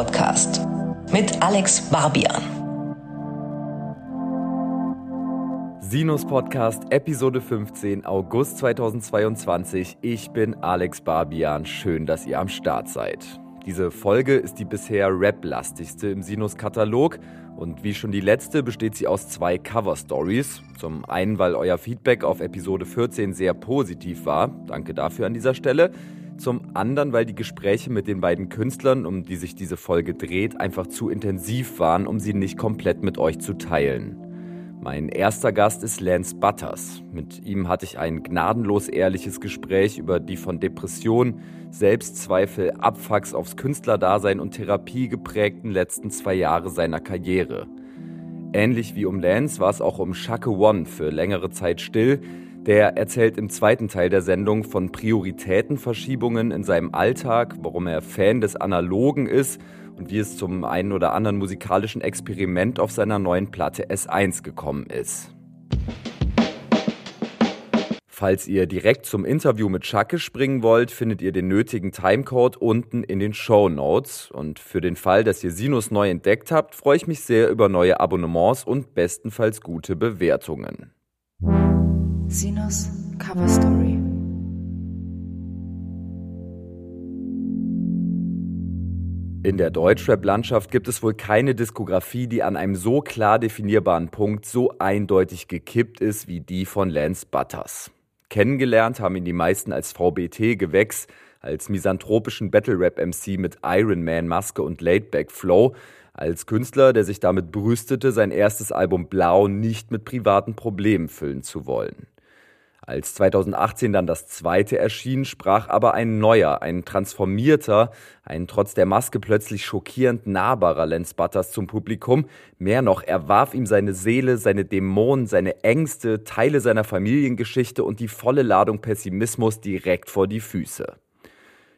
Podcast mit Alex Barbian. Sinus Podcast, Episode 15, August 2022. Ich bin Alex Barbian. Schön, dass ihr am Start seid. Diese Folge ist die bisher rap-lastigste im Sinus-Katalog und wie schon die letzte besteht sie aus zwei Cover-Stories. Zum einen, weil euer Feedback auf Episode 14 sehr positiv war. Danke dafür an dieser Stelle. Zum anderen, weil die Gespräche mit den beiden Künstlern, um die sich diese Folge dreht, einfach zu intensiv waren, um sie nicht komplett mit euch zu teilen. Mein erster Gast ist Lance Butters. Mit ihm hatte ich ein gnadenlos ehrliches Gespräch über die von Depression, Selbstzweifel, Abfucks aufs Künstlerdasein und Therapie geprägten letzten zwei Jahre seiner Karriere. Ähnlich wie um Lance war es auch um Shaka One für längere Zeit still, der erzählt im zweiten Teil der Sendung von Prioritätenverschiebungen in seinem Alltag, warum er Fan des Analogen ist und wie es zum einen oder anderen musikalischen Experiment auf seiner neuen Platte S1 gekommen ist. Falls ihr direkt zum Interview mit Schacke springen wollt, findet ihr den nötigen Timecode unten in den Show Notes. Und für den Fall, dass ihr Sinus neu entdeckt habt, freue ich mich sehr über neue Abonnements und bestenfalls gute Bewertungen. Sinus Cover Story. In der Deutschrap-Landschaft gibt es wohl keine Diskografie, die an einem so klar definierbaren Punkt so eindeutig gekippt ist wie die von Lance Butters. Kennengelernt haben ihn die meisten als VBT-Gewächs, als misanthropischen Battle-Rap-MC mit Iron Man Maske und Laidback Flow, als Künstler, der sich damit brüstete, sein erstes Album Blau nicht mit privaten Problemen füllen zu wollen. Als 2018 dann das zweite erschien, sprach aber ein neuer, ein transformierter, ein trotz der Maske plötzlich schockierend nahbarer Lance Butters zum Publikum. Mehr noch, er warf ihm seine Seele, seine Dämonen, seine Ängste, Teile seiner Familiengeschichte und die volle Ladung Pessimismus direkt vor die Füße.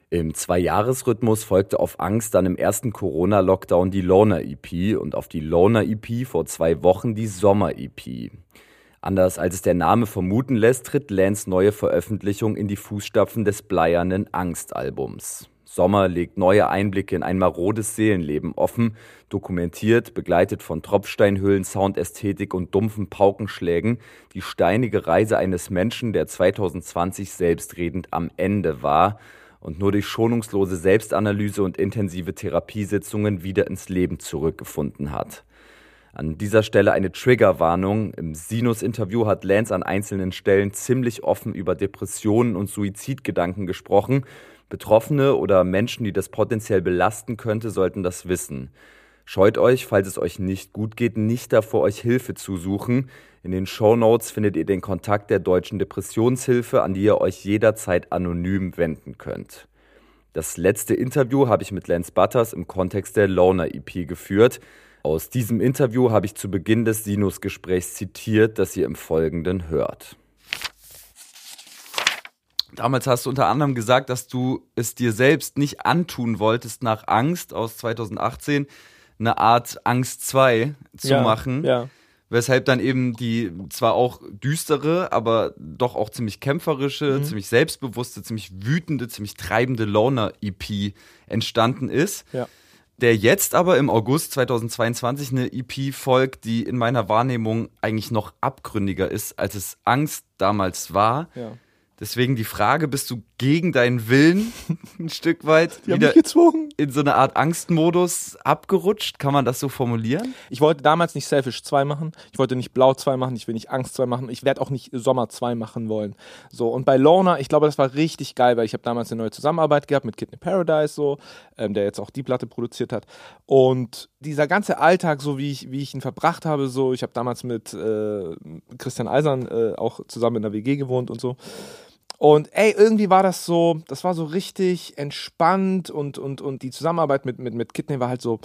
Im Zweijahresrhythmus folgte auf Angst dann im ersten Corona-Lockdown die Loner-EP und auf die Loner-EP vor zwei Wochen die Sommer-EP. Anders als es der Name vermuten lässt, tritt Lance neue Veröffentlichung in die Fußstapfen des bleiernen Angst-Albums. Sommer legt neue Einblicke in ein marodes Seelenleben offen, dokumentiert, begleitet von Tropfsteinhöhlen, Soundästhetik und dumpfen Paukenschlägen, die steinige Reise eines Menschen, der 2020 selbstredend am Ende war und nur durch schonungslose Selbstanalyse und intensive Therapiesitzungen wieder ins Leben zurückgefunden hat. An dieser Stelle eine Triggerwarnung. Im Sinus-Interview hat Lance an einzelnen Stellen ziemlich offen über Depressionen und Suizidgedanken gesprochen. Betroffene oder Menschen, die das potenziell belasten könnte, sollten das wissen. Scheut euch, falls es euch nicht gut geht, nicht davor, euch Hilfe zu suchen. In den Show Notes findet ihr den Kontakt der Deutschen Depressionshilfe, an die ihr euch jederzeit anonym wenden könnt. Das letzte Interview habe ich mit Lance Butters im Kontext der Loner EP geführt. Aus diesem Interview habe ich zu Beginn des Sinus-Gesprächs zitiert, das ihr im Folgenden hört. Damals hast du unter anderem gesagt, dass du es dir selbst nicht antun wolltest, nach Angst aus 2018 eine Art Angst 2 zu ja, machen. Ja. Weshalb dann eben die zwar auch düstere, aber doch auch ziemlich kämpferische, Mhm. ziemlich selbstbewusste, ziemlich wütende, ziemlich treibende Loner-EP entstanden ist Ja. Der jetzt aber im August 2022 eine EP folgt, die in meiner Wahrnehmung eigentlich noch abgründiger ist, als es Angst damals war. Ja. Deswegen die Frage, bist du gegen deinen Willen ein Stück weit Die wieder in so eine Art Angstmodus abgerutscht? Kann man das so formulieren? Ich wollte damals nicht Selfish 2 machen. Ich wollte nicht Blau 2 machen. Ich will nicht Angst 2 machen. Ich werde auch nicht Sommer 2 machen wollen. So, und bei Loner, ich glaube, das war richtig geil, weil ich habe damals eine neue Zusammenarbeit gehabt mit Kidney Paradise, so, ähm, der jetzt auch die Platte produziert hat. Und dieser ganze Alltag, so wie ich, wie ich ihn verbracht habe, so, ich habe damals mit äh, Christian Eisern äh, auch zusammen in der WG gewohnt und so. Und ey, irgendwie war das so, das war so richtig entspannt und, und, und die Zusammenarbeit mit, mit, mit Kidney war halt so,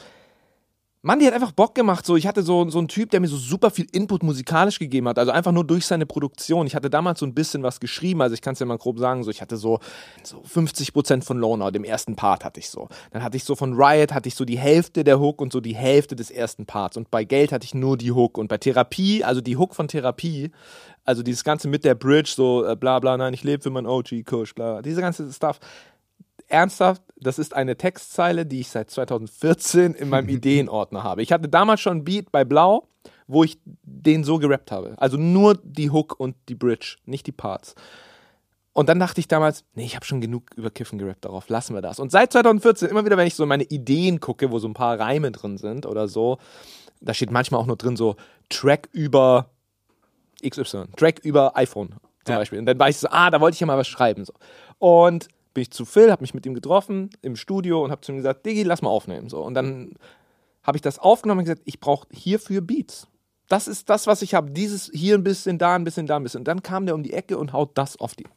Mann, die hat einfach Bock gemacht. So, ich hatte so, so einen Typ, der mir so super viel Input musikalisch gegeben hat. Also einfach nur durch seine Produktion. Ich hatte damals so ein bisschen was geschrieben. Also ich kann es ja mal grob sagen. So, ich hatte so, so 50% von Loner, dem ersten Part hatte ich so. Dann hatte ich so von Riot hatte ich so die Hälfte der Hook und so die Hälfte des ersten Parts. Und bei Geld hatte ich nur die Hook. Und bei Therapie, also die Hook von Therapie, also dieses Ganze mit der Bridge, so äh, bla bla, nein, ich lebe für mein OG-Kush, bla, diese ganze Stuff. Ernsthaft, das ist eine Textzeile, die ich seit 2014 in meinem Ideenordner habe. Ich hatte damals schon einen Beat bei Blau, wo ich den so gerappt habe. Also nur die Hook und die Bridge, nicht die Parts. Und dann dachte ich damals, nee, ich habe schon genug über Kiffen gerappt darauf, lassen wir das. Und seit 2014, immer wieder, wenn ich so meine Ideen gucke, wo so ein paar Reime drin sind oder so, da steht manchmal auch nur drin so Track über XY, Track über iPhone zum Ja. Beispiel. Und dann weiß ich so, ah, da wollte ich ja mal was schreiben. So. Und bin ich zu Phil, habe mich mit ihm getroffen im Studio und habe zu ihm gesagt, Diggi, lass mal aufnehmen. So. Und dann habe ich das aufgenommen und gesagt, ich brauche hierfür Beats. Das ist das, was ich habe. Dieses hier ein bisschen, da ein bisschen, da ein bisschen. Und dann kam der um die Ecke und haut das auf die.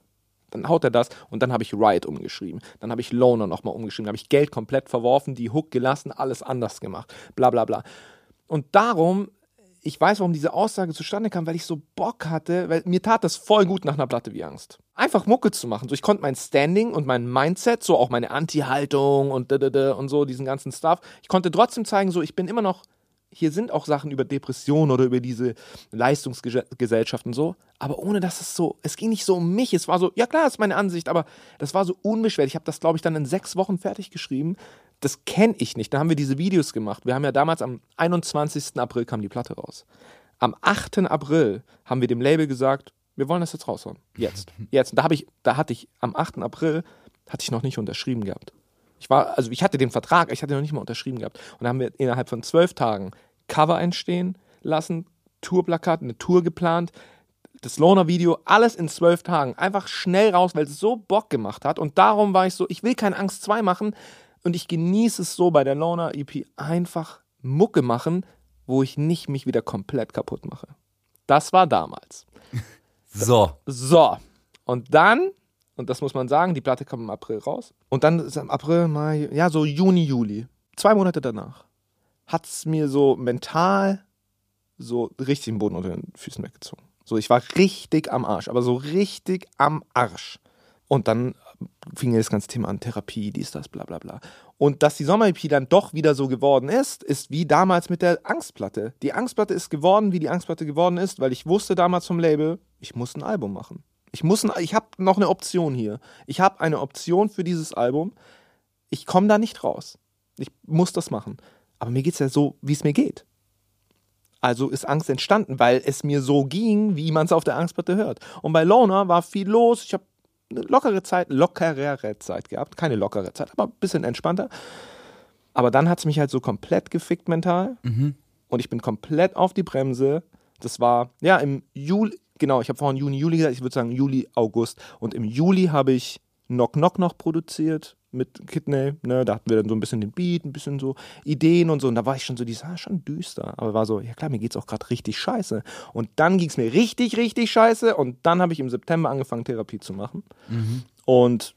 Dann haut er das und dann habe ich Riot umgeschrieben. Dann habe ich Loner nochmal umgeschrieben. Dann habe ich Geld komplett verworfen, die Hook gelassen, alles anders gemacht. Bla bla bla. Und darum, ich weiß, warum diese Aussage zustande kam, weil ich so Bock hatte, weil mir tat das voll gut nach einer Platte wie Angst. Einfach Mucke zu machen. So, ich konnte mein Standing und mein Mindset, so auch meine Anti-Haltung und, und so, diesen ganzen Stuff, ich konnte trotzdem zeigen, so, ich bin immer noch hier sind auch Sachen über Depression oder über diese Leistungsgesellschaft und so, aber ohne dass es so, es ging nicht so um mich, es war so, ja klar, ist meine Ansicht, aber das war so unbeschwert. Ich habe das, glaube ich, dann in sechs Wochen fertig geschrieben. Das kenne ich nicht. Dann haben wir diese Videos gemacht. Wir haben ja damals am 21. April kam die Platte raus. Am 8. April haben wir dem Label gesagt, wir wollen das jetzt raushauen. Jetzt. Jetzt. Und da habe ich, da hatte ich am 8. April hatte ich noch nicht unterschrieben gehabt. Ich war, also ich hatte den Vertrag, ich hatte noch nicht mal unterschrieben gehabt. Und da haben wir innerhalb von zwölf Tagen Cover entstehen lassen, Tourplakat, eine Tour geplant, das Loner-Video, alles in zwölf Tagen. Einfach schnell raus, weil es so Bock gemacht hat. Und darum war ich so, ich will keine Angst 2 machen. Und ich genieße es so bei der Loner-EP einfach Mucke machen, wo ich nicht mich wieder komplett kaputt mache. Das war damals. So. So. Und dann, und das muss man sagen, die Platte kam im April raus. Und dann ist im April, Mai, ja, so Juni, Juli, zwei Monate danach, hat es mir so mental so richtig den Boden unter den Füßen weggezogen. So, ich war richtig am Arsch, aber so richtig am Arsch. Und dann fing das ganze Thema an, Therapie, dies, das, bla bla bla. Und dass die Sommer-EP dann doch wieder so geworden ist, ist wie damals mit der Angstplatte. Die Angstplatte ist geworden, wie die Angstplatte geworden ist, weil ich wusste damals vom Label, ich muss ein Album machen. Ich ich habe noch eine Option hier. Ich habe eine Option für dieses Album. Ich komme da nicht raus. Ich muss das machen. Aber mir geht es ja so, wie es mir geht. Also ist Angst entstanden, weil es mir so ging, wie man es auf der Angstplatte hört. Und bei Loner war viel los. Ich habe eine lockere Zeit, lockerere Zeit gehabt. Keine lockere Zeit, aber ein bisschen entspannter. Aber dann hat es mich halt so komplett gefickt mental. Und ich bin komplett auf die Bremse. Das war, ja, im Juli, genau, ich habe vorhin Juni, Juli gesagt, ich würde sagen Juli, August. Und im Juli habe ich Knock Knock noch produziert mit Kidney. Ne? Da hatten wir dann so ein bisschen den Beat, ein bisschen so Ideen und so. Und da war ich schon so, dieser, ah, schon düster. Aber war so, ja klar, mir geht's auch gerade richtig scheiße. Und dann ging's mir richtig, richtig scheiße. Und dann habe ich im September angefangen, Therapie zu machen. Und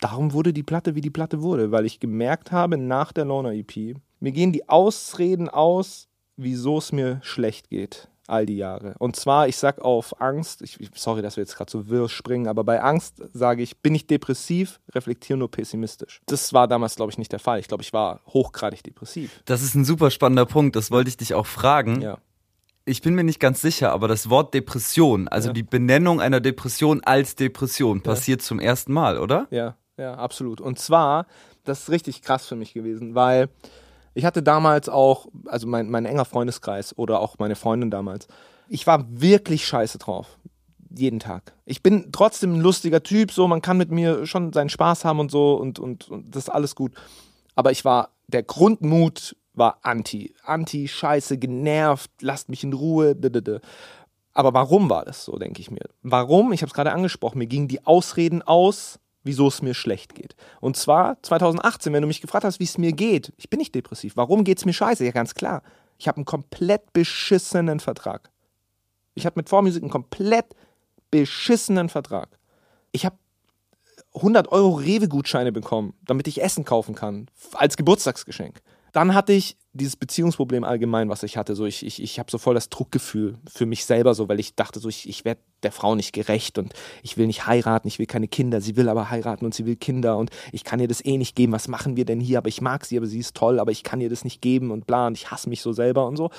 darum wurde die Platte, wie die Platte wurde, weil ich gemerkt habe, nach der Loner EP, mir gehen die Ausreden aus, wieso es mir schlecht geht, all die Jahre. Und zwar, ich sag auf Angst, ich, sorry, dass wir jetzt gerade so wirr springen, aber bei Angst sage ich, bin ich depressiv, reflektiere nur pessimistisch. Das war damals, glaube ich, nicht der Fall. Ich glaube, ich war hochgradig depressiv. Das ist ein super spannender Punkt, das wollte ich dich auch fragen. Ja. Ich bin mir nicht ganz sicher, aber das Wort Depression, also Ja. die Benennung einer Depression als Depression, passiert zum ersten Mal, oder? Ja, ja, absolut. Und zwar, das ist richtig krass für mich gewesen, weil ich hatte damals auch, also mein, mein enger Freundeskreis oder auch meine Freundin damals, ich war wirklich scheiße drauf. Jeden Tag. Ich bin trotzdem ein lustiger Typ, so man kann mit mir schon seinen Spaß haben und so und, und, und das ist alles gut. Aber ich war, der Grundmut war anti. Anti, scheiße, genervt, lasst mich in Ruhe. d -d -d. Aber warum war das so, denke ich mir? Warum? Ich habe es gerade angesprochen, mir gingen die Ausreden aus, wieso es mir schlecht geht. Und zwar 2018, wenn du mich gefragt hast, wie es mir geht. Ich bin nicht depressiv. Warum geht es mir scheiße? Ja, ganz klar. Ich habe einen komplett beschissenen Vertrag. Ich habe mit Vormusik einen komplett beschissenen Vertrag. Ich habe 100 Euro Rewe-Gutscheine bekommen, damit ich Essen kaufen kann, als Geburtstagsgeschenk. Dann hatte ich dieses Beziehungsproblem allgemein, was ich hatte. So, ich ich, ich habe so voll das Druckgefühl für mich selber, so, weil ich dachte, so, ich, ich werde der Frau nicht gerecht und ich will nicht heiraten, ich will keine Kinder. Sie will aber heiraten und sie will Kinder und ich kann ihr das eh nicht geben. Was machen wir denn hier? Aber ich mag sie, aber sie ist toll, aber ich kann ihr das nicht geben und bla und ich hasse mich so selber und so.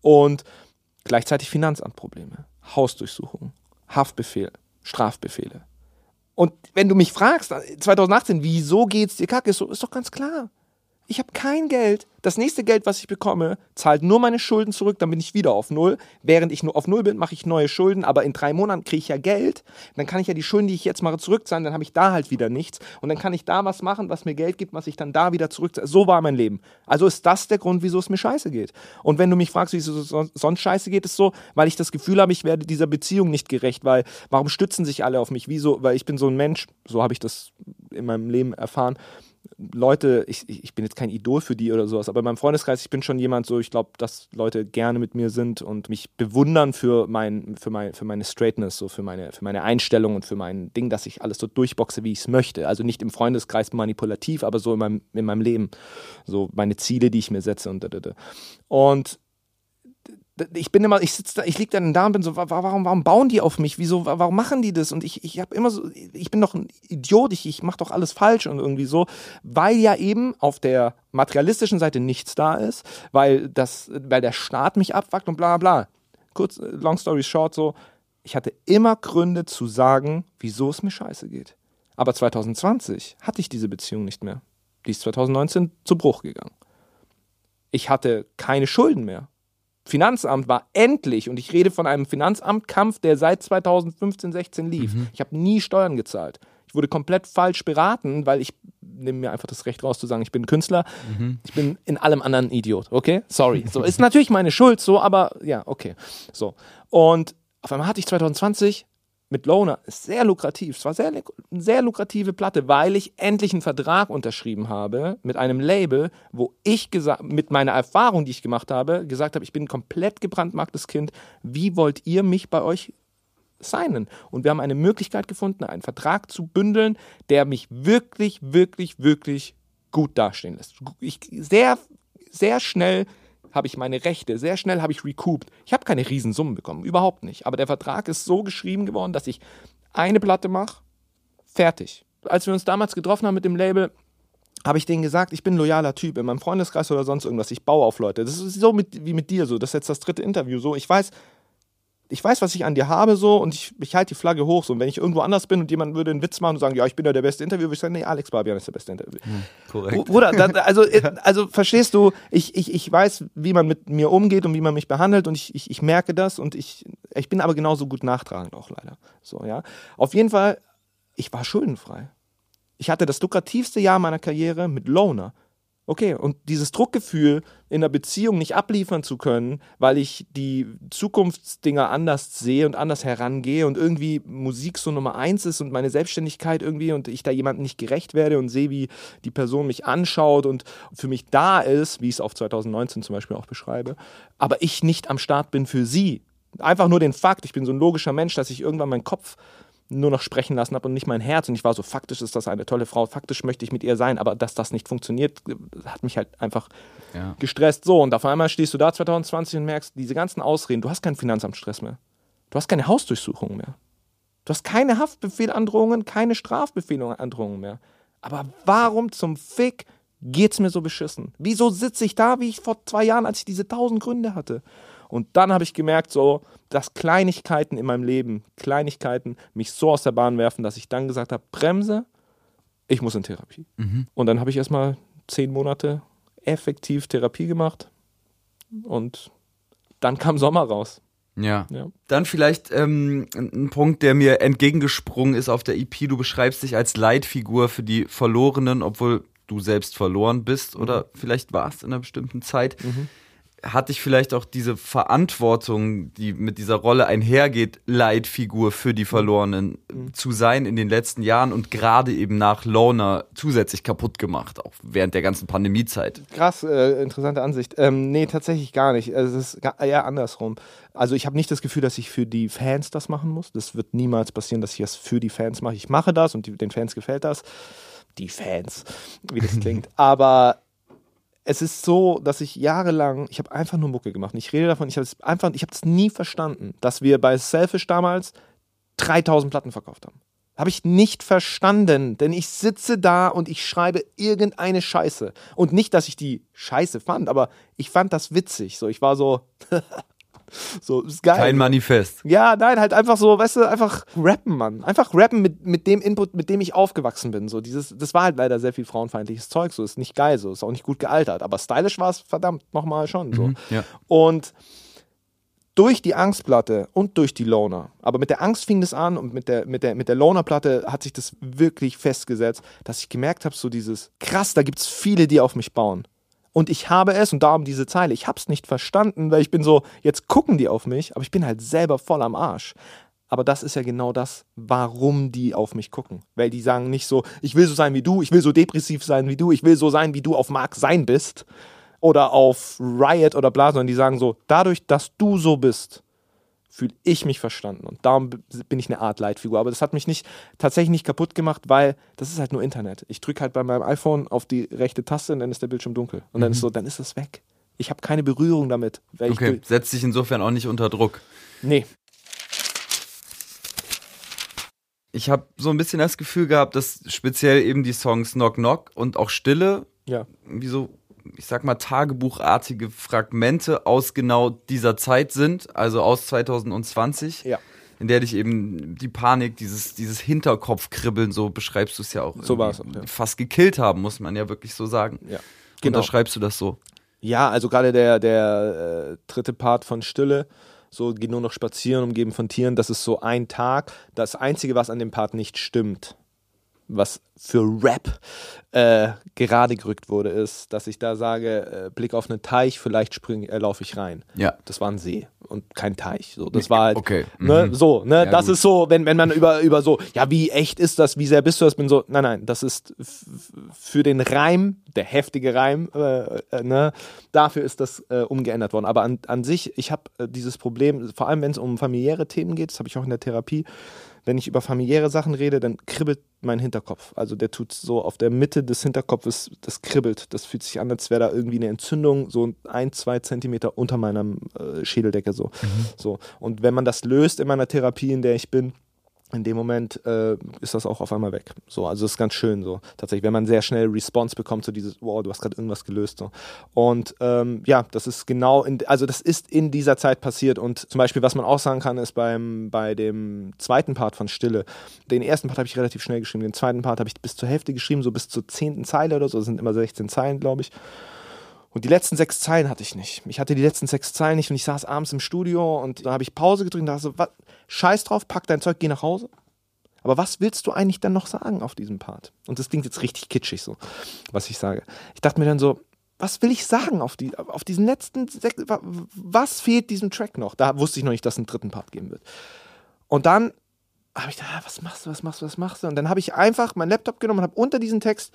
Und gleichzeitig Finanzamtprobleme, Hausdurchsuchung, Haftbefehl, Strafbefehle. Und wenn du mich fragst, 2018, wieso geht's dir kacke, ist, so, ist doch ganz klar. Ich habe kein Geld. Das nächste Geld, was ich bekomme, zahlt nur meine Schulden zurück, dann bin ich wieder auf Null. Während ich nur auf Null bin, mache ich neue Schulden, aber in drei Monaten kriege ich ja Geld. Dann kann ich ja die Schulden, die ich jetzt mache, zurückzahlen, dann habe ich da halt wieder nichts. Und dann kann ich da was machen, was mir Geld gibt, was ich dann da wieder zurückzahle. So war mein Leben. Also ist das der Grund, wieso es mir scheiße geht. Und wenn du mich fragst, wieso es sonst scheiße geht, ist so, weil ich das Gefühl habe, ich werde dieser Beziehung nicht gerecht, weil warum stützen sich alle auf mich? Wieso? Weil ich bin so ein Mensch, so habe ich das in meinem Leben erfahren Leute, ich, ich bin jetzt kein Idol für die oder sowas, aber in meinem Freundeskreis, ich bin schon jemand so, ich glaube, dass Leute gerne mit mir sind und mich bewundern für, mein, für, mein, für meine Straightness, so für meine, für meine Einstellung und für mein Ding, dass ich alles so durchboxe, wie ich es möchte. Also nicht im Freundeskreis manipulativ, aber so in meinem, in meinem Leben. So meine Ziele, die ich mir setze und da, da, da. Und ich bin immer, ich sitze da, ich liege dann da und bin so, warum, warum bauen die auf mich? Wieso, warum machen die das? Und ich, ich habe immer so, ich bin doch ein Idiot, ich, ich mache doch alles falsch und irgendwie so, weil ja eben auf der materialistischen Seite nichts da ist, weil das, weil der Staat mich abfuckt und bla bla. Kurz, long story short, so, ich hatte immer Gründe zu sagen, wieso es mir scheiße geht. Aber 2020 hatte ich diese Beziehung nicht mehr. Die ist 2019 zu Bruch gegangen. Ich hatte keine Schulden mehr Finanzamt war endlich, und ich rede von einem Finanzamtkampf, der seit 2015, 16 lief. Mhm. Ich habe nie Steuern gezahlt. Ich wurde komplett falsch beraten, weil ich nehme mir einfach das Recht raus zu sagen, ich bin Künstler. Mhm. Ich bin in allem anderen Idiot, okay? Sorry. So ist natürlich meine Schuld, so, aber ja, okay. So. Und auf einmal hatte ich 2020 mit Loner ist sehr lukrativ. Es war sehr, eine sehr lukrative Platte, weil ich endlich einen Vertrag unterschrieben habe mit einem Label, wo ich mit meiner Erfahrung, die ich gemacht habe, gesagt habe, ich bin ein komplett gebrandmarktes Kind. Wie wollt ihr mich bei euch signen? Und wir haben eine Möglichkeit gefunden, einen Vertrag zu bündeln, der mich wirklich, wirklich, wirklich gut dastehen lässt. Ich sehr, sehr schnell habe ich meine Rechte, sehr schnell habe ich recouped. Ich habe keine Riesensummen bekommen, überhaupt nicht. Aber der Vertrag ist so geschrieben geworden, dass ich eine Platte mache, fertig. Als wir uns damals getroffen haben mit dem Label, habe ich denen gesagt, ich bin ein loyaler Typ in meinem Freundeskreis oder sonst irgendwas. Ich baue auf Leute. Das ist so mit, wie mit dir so. Das ist jetzt das dritte Interview so. Ich weiß, ich weiß, was ich an dir habe so und ich, ich halte die Flagge hoch so. Und wenn ich irgendwo anders bin und jemand würde einen Witz machen und sagen, ja, ich bin ja der beste Interview, würde ich sagen, nee, Alex Barbian ist der beste Interview. Hm, korrekt. Bruder, da, also, äh, also verstehst du, ich, ich, ich weiß, wie man mit mir umgeht und wie man mich behandelt und ich, ich, ich merke das und ich, ich bin aber genauso gut nachtragend auch leider. So, ja. Auf jeden Fall, ich war schuldenfrei. Ich hatte das lukrativste Jahr meiner Karriere mit Loner. Okay, und dieses Druckgefühl, in einer Beziehung nicht abliefern zu können, weil ich die Zukunftsdinger anders sehe und anders herangehe und irgendwie Musik so Nummer eins ist und meine Selbstständigkeit irgendwie und ich da jemandem nicht gerecht werde und sehe, wie die Person mich anschaut und für mich da ist, wie ich es auf 2019 zum Beispiel auch beschreibe, aber ich nicht am Start bin für sie. Einfach nur den Fakt, ich bin so ein logischer Mensch, dass ich irgendwann meinen Kopf nur noch sprechen lassen habe und nicht mein Herz. Und ich war so, faktisch ist das eine tolle Frau, faktisch möchte ich mit ihr sein, aber dass das nicht funktioniert, hat mich halt einfach ja. gestresst. So, und auf einmal stehst du da 2020 und merkst, diese ganzen Ausreden, du hast keinen Finanzamtstress mehr. Du hast keine Hausdurchsuchung mehr. Du hast keine Haftbefehlandrohungen, keine Strafbefehlandrohungen mehr. Aber warum zum Fick geht's mir so beschissen? Wieso sitze ich da, wie ich vor zwei Jahren, als ich diese tausend Gründe hatte? Und dann habe ich gemerkt, so, dass Kleinigkeiten in meinem Leben, Kleinigkeiten mich so aus der Bahn werfen, dass ich dann gesagt habe, Bremse, ich muss in Therapie. Mhm. Und dann habe ich erstmal zehn Monate effektiv Therapie gemacht und dann kam Sommer raus. Ja. ja. Dann vielleicht ähm, ein Punkt, der mir entgegengesprungen ist auf der EP. Du beschreibst dich als Leitfigur für die Verlorenen, obwohl du selbst verloren bist oder mhm. vielleicht warst in einer bestimmten Zeit. Mhm hatte ich vielleicht auch diese Verantwortung, die mit dieser Rolle einhergeht, Leitfigur für die Verlorenen mhm. zu sein in den letzten Jahren und gerade eben nach Loner zusätzlich kaputt gemacht, auch während der ganzen Pandemiezeit. Krass, äh, interessante Ansicht. Ähm, nee, tatsächlich gar nicht. Also, es ist eher andersrum. Also ich habe nicht das Gefühl, dass ich für die Fans das machen muss. Das wird niemals passieren, dass ich das für die Fans mache. Ich mache das und die, den Fans gefällt das. Die Fans, wie das klingt. Aber es ist so, dass ich jahrelang, ich habe einfach nur Mucke gemacht. Ich rede davon, ich habe es einfach, ich habe es nie verstanden, dass wir bei Selfish damals 3000 Platten verkauft haben. Habe ich nicht verstanden, denn ich sitze da und ich schreibe irgendeine Scheiße. Und nicht, dass ich die Scheiße fand, aber ich fand das witzig. So, ich war so, So, ist geil. Kein Manifest. Ja, nein, halt einfach so, weißt du, einfach rappen, Mann. Einfach rappen mit, mit dem Input, mit dem ich aufgewachsen bin. So, dieses, das war halt leider sehr viel frauenfeindliches Zeug. So, ist nicht geil, so, ist auch nicht gut gealtert. Aber stylisch war es verdammt nochmal schon. So. ja. Und durch die Angstplatte und durch die Loner. Aber mit der Angst fing das an und mit der, mit der, mit der Loner-Platte hat sich das wirklich festgesetzt, dass ich gemerkt habe, so dieses, krass, da gibt es viele, die auf mich bauen. Und ich habe es, und darum diese Zeile, ich habe es nicht verstanden, weil ich bin so, jetzt gucken die auf mich, aber ich bin halt selber voll am Arsch. Aber das ist ja genau das, warum die auf mich gucken. Weil die sagen nicht so, ich will so sein wie du, ich will so depressiv sein wie du, ich will so sein, wie du auf Mark sein bist oder auf Riot oder bla, sondern die sagen so, dadurch, dass du so bist, fühle ich mich verstanden. Und darum bin ich eine Art Leitfigur. Aber das hat mich nicht tatsächlich nicht kaputt gemacht, weil das ist halt nur Internet. Ich drücke halt bei meinem iPhone auf die rechte Taste und dann ist der Bildschirm dunkel. Und dann ist so, dann ist es weg. Ich habe keine Berührung damit. Okay, setzt dich insofern auch nicht unter Druck. nee, Ich habe so ein bisschen das Gefühl gehabt, dass speziell eben die Songs Knock Knock und auch Stille, ja. wie so, ich sag mal, tagebuchartige Fragmente aus genau dieser Zeit sind, also aus 2020. Ja. In der dich eben die Panik, dieses, dieses Hinterkopfkribbeln, so beschreibst du es ja auch. So war es irgendwie, auch, ja. Fast gekillt haben, muss man ja wirklich so sagen. Ja. Genau. Unterschreibst du das so? Ja, also gerade der, der äh, dritte Part von Stille, so geht nur noch spazieren, umgeben von Tieren, das ist so ein Tag. Das Einzige, was an dem Part nicht stimmt, was für Rap äh, gerade gerückt wurde, ist, dass ich da sage, äh, Blick auf einen Teich, vielleicht spring, äh, laufe ich rein. Ja. Das war ein See und kein Teich. So, das war halt, Okay. ne, Mhm. so, ne, Ja, das gut. ist so, wenn, wenn man über, über so, ja, wie echt ist das, wie sehr bist du das, bin so, nein, nein, das ist für den Reim, der heftige Reim, äh, äh, ne, dafür ist das äh, umgeändert worden. Aber an, an sich, ich habe äh, dieses Problem, vor allem wenn es um familiäre Themen geht, das habe ich auch in der Therapie, wenn ich über familiäre Sachen rede, dann kribbelt mein Hinterkopf. Also der tut so auf der Mitte des Hinterkopfes, das kribbelt. Das fühlt sich an, als wäre da irgendwie eine Entzündung, so ein, zwei Zentimeter unter meiner äh, Schädeldecke so. so. Und wenn man das löst in meiner Therapie, in der ich bin, in dem Moment äh, ist das auch auf einmal weg. So, also das ist ganz schön so. Tatsächlich, wenn man sehr schnell Response bekommt, so dieses, wow, du hast gerade irgendwas gelöst. So. Und ähm, ja, das ist genau, in, also das ist in dieser Zeit passiert. Und zum Beispiel, was man auch sagen kann, ist beim, bei dem zweiten Part von Stille. Den ersten Part habe ich relativ schnell geschrieben, den zweiten Part habe ich bis zur Hälfte geschrieben, so bis zur zehnten Zeile oder so. Das sind immer 16 Zeilen, glaube ich. Und die letzten sechs Zeilen hatte ich nicht. Ich hatte die letzten sechs Zeilen nicht und ich saß abends im Studio und da habe ich Pause gedrückt und dachte so, was, scheiß drauf, pack dein Zeug, geh nach Hause. Aber was willst du eigentlich dann noch sagen auf diesem Part? Und das klingt jetzt richtig kitschig so, was ich sage. Ich dachte mir dann so, was will ich sagen auf, die, auf diesen letzten sechs, wa- was fehlt diesem Track noch? Da wusste ich noch nicht, dass es einen dritten Part geben wird. Und dann habe ich gedacht, ah, was machst du, was machst du, was machst du? Und dann habe ich einfach meinen Laptop genommen und habe unter diesen Text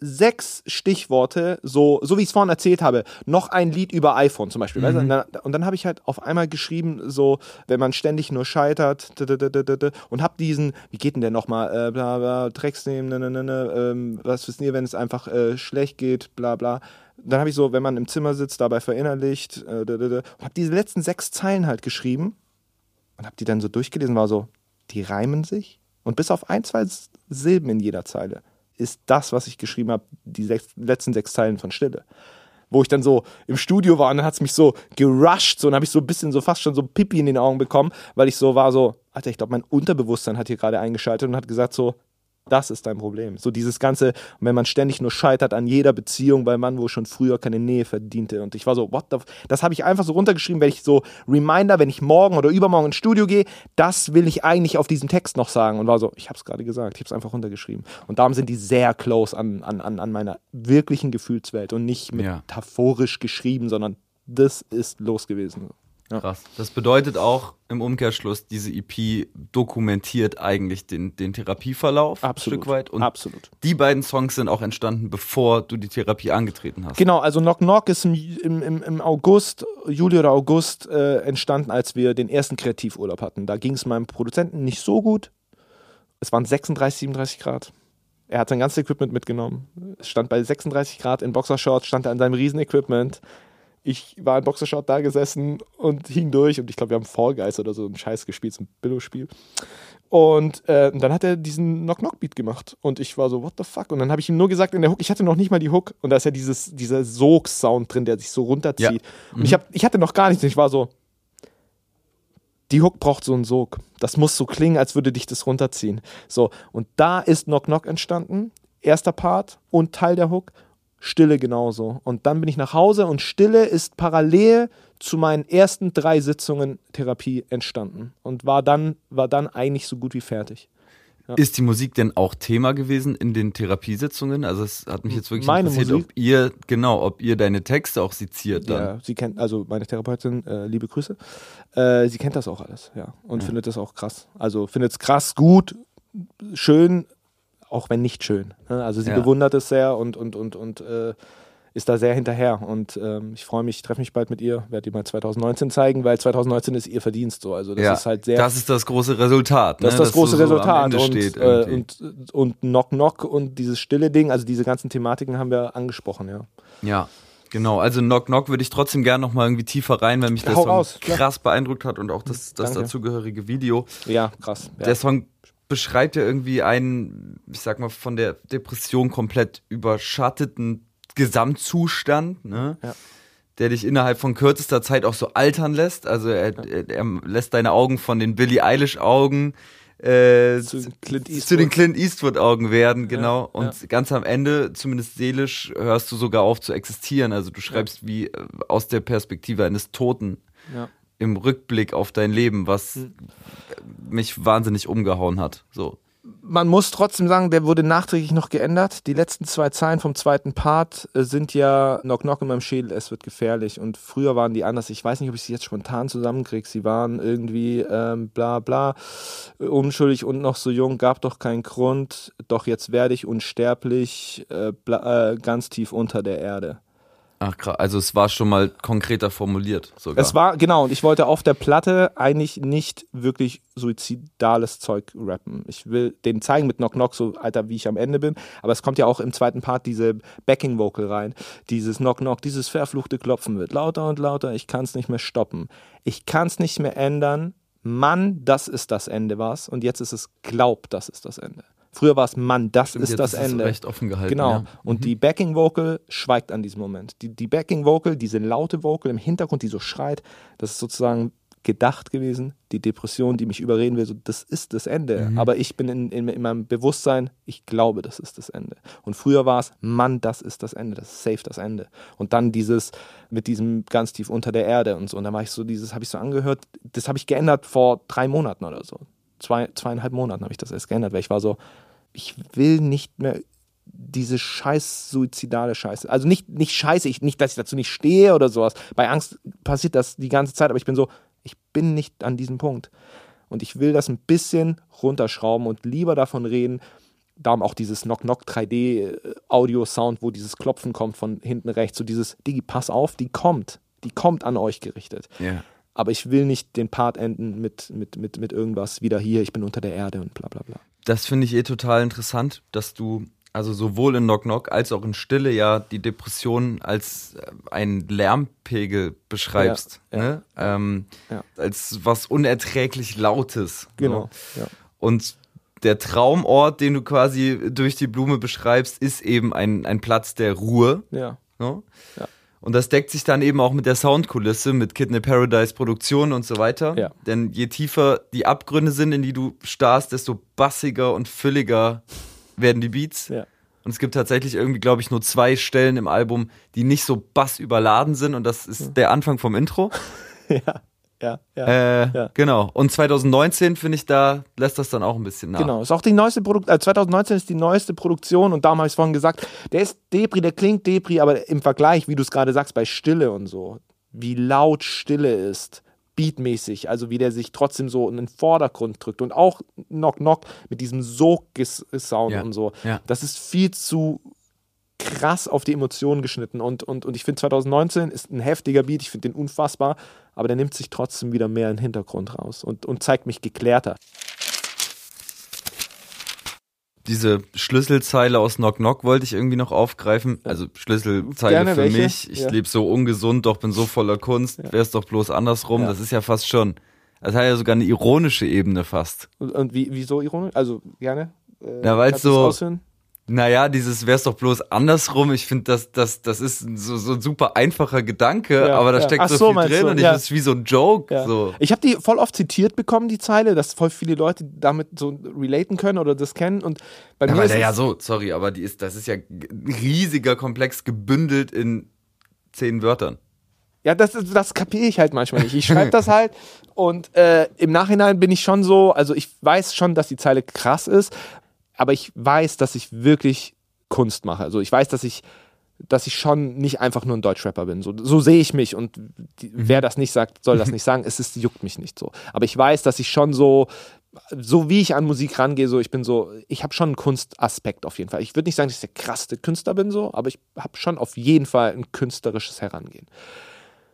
sechs Stichworte, so, so wie ich es vorhin erzählt habe, noch ein Lied über iPhone zum Beispiel. weißt du? Und dann, dann habe ich halt auf einmal geschrieben, so, wenn man ständig nur scheitert, und hab diesen, wie geht denn der nochmal, äh, bla bla, Drecks nehmen, ne, ne, ne, ne, ähm, was wissen ihr, wenn es einfach äh, schlecht geht, bla bla. Dann habe ich so, wenn man im Zimmer sitzt, dabei verinnerlicht, äh, und hab diese letzten sechs Zeilen halt geschrieben und hab die dann so durchgelesen, war so, die reimen sich und bis auf ein, zwei Silben in jeder Zeile ist das, was ich geschrieben habe, die sechs, letzten sechs Zeilen von Stille. Wo ich dann so im Studio war und dann hat es mich so gerusht, so und habe ich so ein bisschen so fast schon so Pipi in den Augen bekommen, weil ich so war so, Alter, ich glaube, mein Unterbewusstsein hat hier gerade eingeschaltet und hat gesagt so, das ist dein Problem. So dieses ganze, wenn man ständig nur scheitert an jeder Beziehung, weil man wo schon früher keine Nähe verdiente. Und ich war so, what the, f das habe ich einfach so runtergeschrieben, weil ich so Reminder, wenn ich morgen oder übermorgen ins Studio gehe, das will ich eigentlich auf diesem Text noch sagen. Und war so, ich habe es gerade gesagt, ich habe es einfach runtergeschrieben. Und darum sind die sehr close an, an, an, an meiner wirklichen Gefühlswelt und nicht Ja. metaphorisch geschrieben, sondern das ist los gewesen. Ja. Krass. Das bedeutet auch im Umkehrschluss, diese EP dokumentiert eigentlich den, den Therapieverlauf Absolut. ein Stück weit. Und Absolut. die beiden Songs sind auch entstanden, bevor du die Therapie angetreten hast. Genau, also Knock Knock ist im, im, im, August, Juli oder August äh, entstanden, als wir den ersten Kreativurlaub hatten. Da ging es meinem Produzenten nicht so gut. Es waren 36, 37 Grad. Er hat sein ganzes Equipment mitgenommen. Es stand bei 36 Grad in Boxershorts, stand er an seinem Riesenequipment. Ich war in Boxershot da gesessen und hing durch und ich glaube, wir haben Fall Guys oder so ein Scheiß gespielt, so ein Billo-Spiel. Und äh, dann hat er diesen Knock-Knock-Beat gemacht und ich war so, what the fuck? Und dann habe ich ihm nur gesagt in der Hook, ich hatte noch nicht mal die Hook und da ist ja dieses, dieser Sog-Sound drin, der sich so runterzieht. Ja. Und ich, hab, ich hatte noch gar nichts und ich war so, die Hook braucht so einen Sog. Das muss so klingen, als würde dich das runterziehen. So, und da ist Knock Knock entstanden. Erster Part und Teil der Hook. Stille genauso. Und dann bin ich nach Hause und Stille ist parallel zu meinen ersten drei Sitzungen Therapie entstanden und war dann, war dann eigentlich so gut wie fertig. Ist die Musik denn auch Thema gewesen in den Therapiesitzungen? Also es hat mich jetzt wirklich Meine interessiert, Musik? ob ihr, genau, ob ihr deine Texte auch seziert dann. Ja, sie kennt, also meine Therapeutin, äh, liebe Grüße, äh, sie kennt das auch alles, ja. Und findet das auch krass. Also findet es krass, gut, schön, auch wenn nicht schön. Ne? Also sie Ja. bewundert es sehr und, und, und, und äh, ist da sehr hinterher. Und ähm, ich freue mich, ich treffe mich bald mit ihr, werde die mal 2019 zeigen, weil 2019 ist ihr Verdienst so. Also das ja, ist halt sehr. das ist das große Resultat. Das ist ne? das große so Resultat. Und, äh, und, und Knock Knock und dieses stille Ding, also diese ganzen Thematiken haben wir angesprochen, ja. Ja, genau. Also Knock Knock würde ich trotzdem gerne noch mal irgendwie tiefer rein, weil mich der Hau Song raus, krass beeindruckt hat und auch das, das Danke. dazugehörige Video. Ja, krass. Ja. Der Song beschreibt ja irgendwie einen, ich sag mal, von der Depression komplett überschatteten Gesamtzustand, ne? Ja. Der dich innerhalb von kürzester Zeit auch so altern lässt. Also er, er, er lässt deine Augen von den Billie Eilish Augen äh, Zu zu den Clint Eastwood Augen werden, genau. ja. Und ganz am Ende, zumindest seelisch, hörst du sogar auf zu existieren. Also du schreibst wie äh, aus der Perspektive eines Toten ja. Im Rückblick auf dein Leben, was Hm. mich wahnsinnig umgehauen hat. So. Man muss trotzdem sagen, der wurde nachträglich noch geändert. Die letzten zwei Zeilen vom zweiten Part äh, sind ja Knock Knock in meinem Schädel, es wird gefährlich. Und früher waren die anders. Ich weiß nicht, ob ich sie jetzt spontan zusammenkriege. Sie waren irgendwie ähm, bla bla, äh, unschuldig und noch so jung, gab doch keinen Grund. Doch jetzt werde ich unsterblich, äh, bla, äh, ganz tief unter der Erde. Ach krass, also es war schon mal konkreter formuliert sogar. Es war, genau, und ich wollte auf der Platte eigentlich nicht wirklich suizidales Zeug rappen. Ich will denen zeigen mit Knock Knock, so alter, wie ich am Ende bin. Aber es kommt ja auch im zweiten Part diese Backing Vocal rein. Dieses Knock Knock, dieses verfluchte Klopfen wird lauter und lauter. Ich kann es nicht mehr stoppen. Ich kann es nicht mehr ändern. Mann, das ist das Ende, was? Und jetzt ist es Glaub, das ist das Ende. Früher war es Mann, das Stimmt, ist das ist Ende. recht offen gehalten, Genau. ja. Mhm. Und die Backing Vocal schweigt an diesem Moment. Die, die Backing Vocal, diese laute Vocal im Hintergrund, die so schreit, das ist sozusagen gedacht gewesen. Die Depression, die mich überreden will, so, das ist das Ende. Mhm. Aber ich bin in, in, in meinem Bewusstsein, ich glaube, das ist das Ende. Und früher war es, Mann, das ist das Ende, das ist safe das Ende. Und dann dieses mit diesem ganz tief unter der Erde und so. Und da war ich so, dieses habe ich so angehört, das habe ich geändert vor drei Monaten oder so. Zwei, zweieinhalb Monaten habe ich das erst geändert, weil ich war so, ich will nicht mehr diese scheiß suizidale Scheiße. Also nicht, nicht scheiße, ich, nicht, dass ich dazu nicht stehe oder sowas. Bei Angst passiert das die ganze Zeit, aber ich bin so, ich bin nicht an diesem Punkt. Und ich will das ein bisschen runterschrauben und lieber davon reden, darum auch dieses Knock-Knock 3D-Audio-Sound, wo dieses Klopfen kommt von hinten rechts, so dieses, Digi, pass auf, die kommt. Die kommt an euch gerichtet. Ja. Aber ich will nicht den Part enden mit, mit, mit, mit irgendwas wieder hier, ich bin unter der Erde und bla bla bla. Das finde ich eh total interessant, dass du also sowohl in Knock Knock als auch in Stille ja die Depression als äh, einen Lärmpegel beschreibst. Ja, ja. ne? Ähm, Ja. Als was unerträglich Lautes. Genau. So. Und der Traumort, den du quasi durch die Blume beschreibst, ist eben ein, ein Platz der Ruhe. Ja. Ne? Ja. Und das deckt sich dann eben auch mit der Soundkulisse, mit Kidney Paradise Produktion und so weiter. Ja. Denn je tiefer die Abgründe sind, in die du starrst, desto bassiger und fülliger werden die Beats. Ja. Und es gibt tatsächlich irgendwie, glaube ich, nur zwei Stellen im Album, die nicht so bassüberladen sind. Und das ist der Anfang vom Intro. Ja. Ja. Ja. Äh, Ja. Genau. Und 2019, finde ich, da lässt das dann auch ein bisschen nach. Genau, ist auch die neueste Produktion, äh, 2019 ist die neueste Produktion und darum habe ich es vorhin gesagt, der ist Depri, der klingt Depri, aber im Vergleich, wie du es gerade sagst, bei Stille und so, wie laut Stille ist, beatmäßig, also wie der sich trotzdem so in den Vordergrund drückt und auch Knock Knock mit diesem Sog-Sound Ja, und so, ja. das ist viel zu krass auf die Emotionen geschnitten und, und, und ich finde 2019 ist ein heftiger Beat, ich finde den unfassbar, aber der nimmt sich trotzdem wieder mehr in den Hintergrund raus und, und zeigt mich geklärter. diese Schlüsselzeile aus Knock Knock wollte ich irgendwie noch aufgreifen. Also Schlüsselzeile Gerne, für welche? mich. Ich Ja. lebe so ungesund, doch bin so voller Kunst. Wäre es doch bloß andersrum. Ja. Das ist ja fast schon. Das hat ja sogar eine ironische Ebene fast. Und, und wie, wieso ironisch? Also gerne. Äh, Na, weil's kannst du's so-? Naja, dieses wär's doch bloß andersrum. Ich finde, das, das, das ist so, so ein super einfacher Gedanke, Ja, aber da ja. steckt so, so, viel drin du, und ich, ja. das ist wie so ein Joke. Ja. So. Ich habe die voll oft zitiert bekommen, die Zeile, dass voll viele Leute damit so relaten können oder das kennen. Und bei Ja, mir ist ja so, sorry, aber die ist, das ist ja g- riesiger Komplex gebündelt in zehn Wörtern. Ja, das, ist- das kapiere ich halt manchmal nicht. Ich schreibe das halt und äh, im Nachhinein bin ich schon so, also ich weiß schon, dass die Zeile krass ist, aber ich weiß, dass ich wirklich Kunst mache. Also ich weiß, dass ich, dass ich schon nicht einfach nur ein Deutschrapper bin. So, so sehe ich mich und die, wer das nicht sagt, soll das nicht sagen. Es ist, juckt mich nicht so. Aber ich weiß, dass ich schon so, so wie ich an Musik rangehe, so ich bin so, ich habe schon einen Kunstaspekt auf jeden Fall. Ich würde nicht sagen, dass ich der krasseste Künstler bin, so, aber ich habe schon auf jeden Fall ein künstlerisches Herangehen.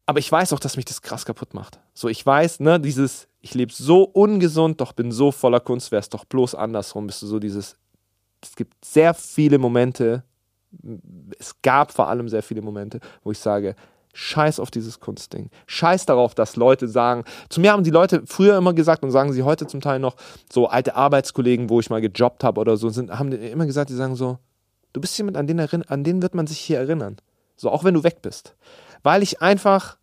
Aber ich weiß auch, dass mich das krass kaputt macht. So, ich weiß, ne, dieses, ich lebe so ungesund, doch bin so voller Kunst, wäre es doch bloß andersrum, bist du so dieses, es gibt sehr viele Momente, es gab vor allem sehr viele Momente, wo ich sage, scheiß auf dieses Kunstding. Scheiß darauf, dass Leute sagen, zu mir haben die Leute früher immer gesagt und sagen sie heute zum Teil noch, so alte Arbeitskollegen, wo ich mal gejobbt habe oder so, sind, haben immer gesagt, die sagen so, du bist jemand, an den, an den wird man sich hier erinnern. So, auch wenn du weg bist. Weil ich einfach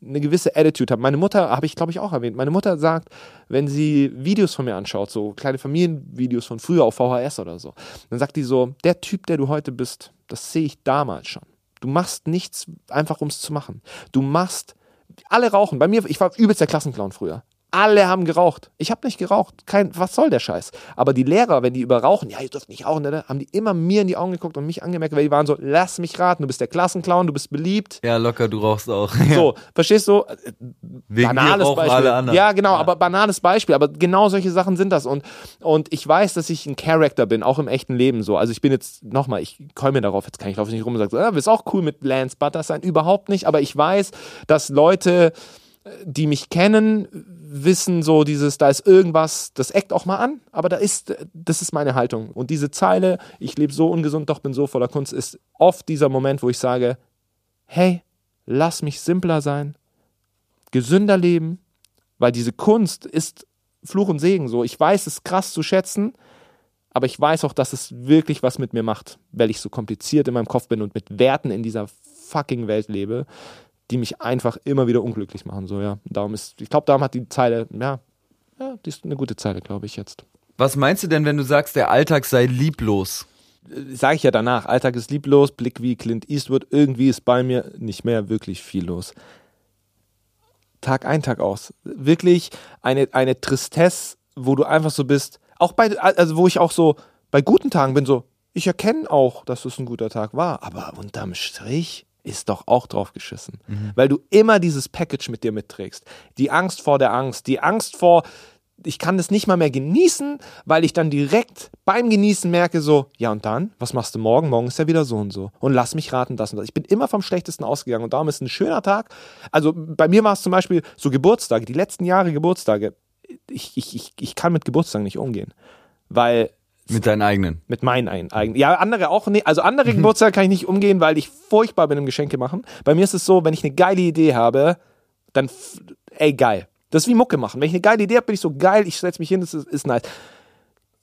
eine gewisse Attitude habe. Meine Mutter, habe ich glaube ich auch erwähnt, meine Mutter sagt, wenn sie Videos von mir anschaut, so kleine Familienvideos von früher auf VHS oder so, dann sagt die so, der Typ, der du heute bist, das sehe ich damals schon. Du machst nichts einfach, um es zu machen. Du machst, alle rauchen. Bei mir, ich war übelst der Klassenclown früher. Alle haben geraucht. Ich habe nicht geraucht. Kein, was soll der Scheiß? Aber die Lehrer, wenn die über rauchen, ja, ihr dürft nicht rauchen, ne, haben die immer mir in die Augen geguckt und mich angemerkt, weil die waren so, lass mich raten, du bist der Klassenclown, du bist beliebt. Ja, locker, du rauchst auch. So, verstehst du? Wegen banales Beispiel. alle anderen. Ja, genau, aber banales Beispiel. Aber genau solche Sachen sind das. Und, und ich weiß, dass ich ein Charakter bin, auch im echten Leben so. Also ich bin jetzt, nochmal, ich komme mir darauf, jetzt kann ich laufe nicht rum und sage, so, ja, ist auch cool mit Lance Butters sein. Überhaupt nicht. Aber ich weiß, dass Leute, die mich kennen, wissen so dieses, da ist irgendwas, das eckt auch mal an, aber da ist, das ist meine Haltung. Und diese Zeile, ich lebe so ungesund, doch bin so voller Kunst, ist oft dieser Moment, wo ich sage, hey, lass mich simpler sein, gesünder leben, weil diese Kunst ist Fluch und Segen so. Ich weiß es krass zu schätzen, aber ich weiß auch, dass es wirklich was mit mir macht, weil ich so kompliziert in meinem Kopf bin und mit Werten in dieser fucking Welt lebe, die mich einfach immer wieder unglücklich machen. So, ja. Darum ist, ich glaube, darum hat die Zeile, ja, ja, die ist eine gute Zeile, glaube ich jetzt. Was meinst du denn, wenn du sagst, der Alltag sei lieblos? Sage ich ja danach, Alltag ist lieblos, Blick wie Clint Eastwood, irgendwie ist bei mir nicht mehr wirklich viel los. Tag ein, Tag aus. Wirklich eine, eine Tristesse, wo du einfach so bist, auch bei, also wo ich auch so bei guten Tagen bin, so, ich erkenne auch, dass es ein guter Tag war, aber unterm Strich ist doch auch drauf geschissen. Weil du immer dieses Package mit dir mitträgst. Die Angst vor der Angst, die Angst vor, ich kann das nicht mal mehr genießen, weil ich dann direkt beim Genießen merke so, ja und dann, was machst du morgen? Morgen ist ja wieder so und so. Und lass mich raten, das und das. Ich bin immer vom Schlechtesten ausgegangen und darum ist ein schöner Tag. Also bei mir war es zum Beispiel so Geburtstage, die letzten Jahre Geburtstage. Ich, ich, ich, ich kann mit Geburtstagen nicht umgehen, weil Mit deinen eigenen. mit meinen ein- eigenen. Ja, andere auch nicht. Also andere Geburtstage kann ich nicht umgehen, weil ich furchtbar bin im Geschenke machen. Bei mir ist es so, wenn ich eine geile Idee habe, dann, ey, geil. Das ist wie Mucke machen. Wenn ich eine geile Idee habe, bin ich so geil, ich setze mich hin, das ist, ist nice.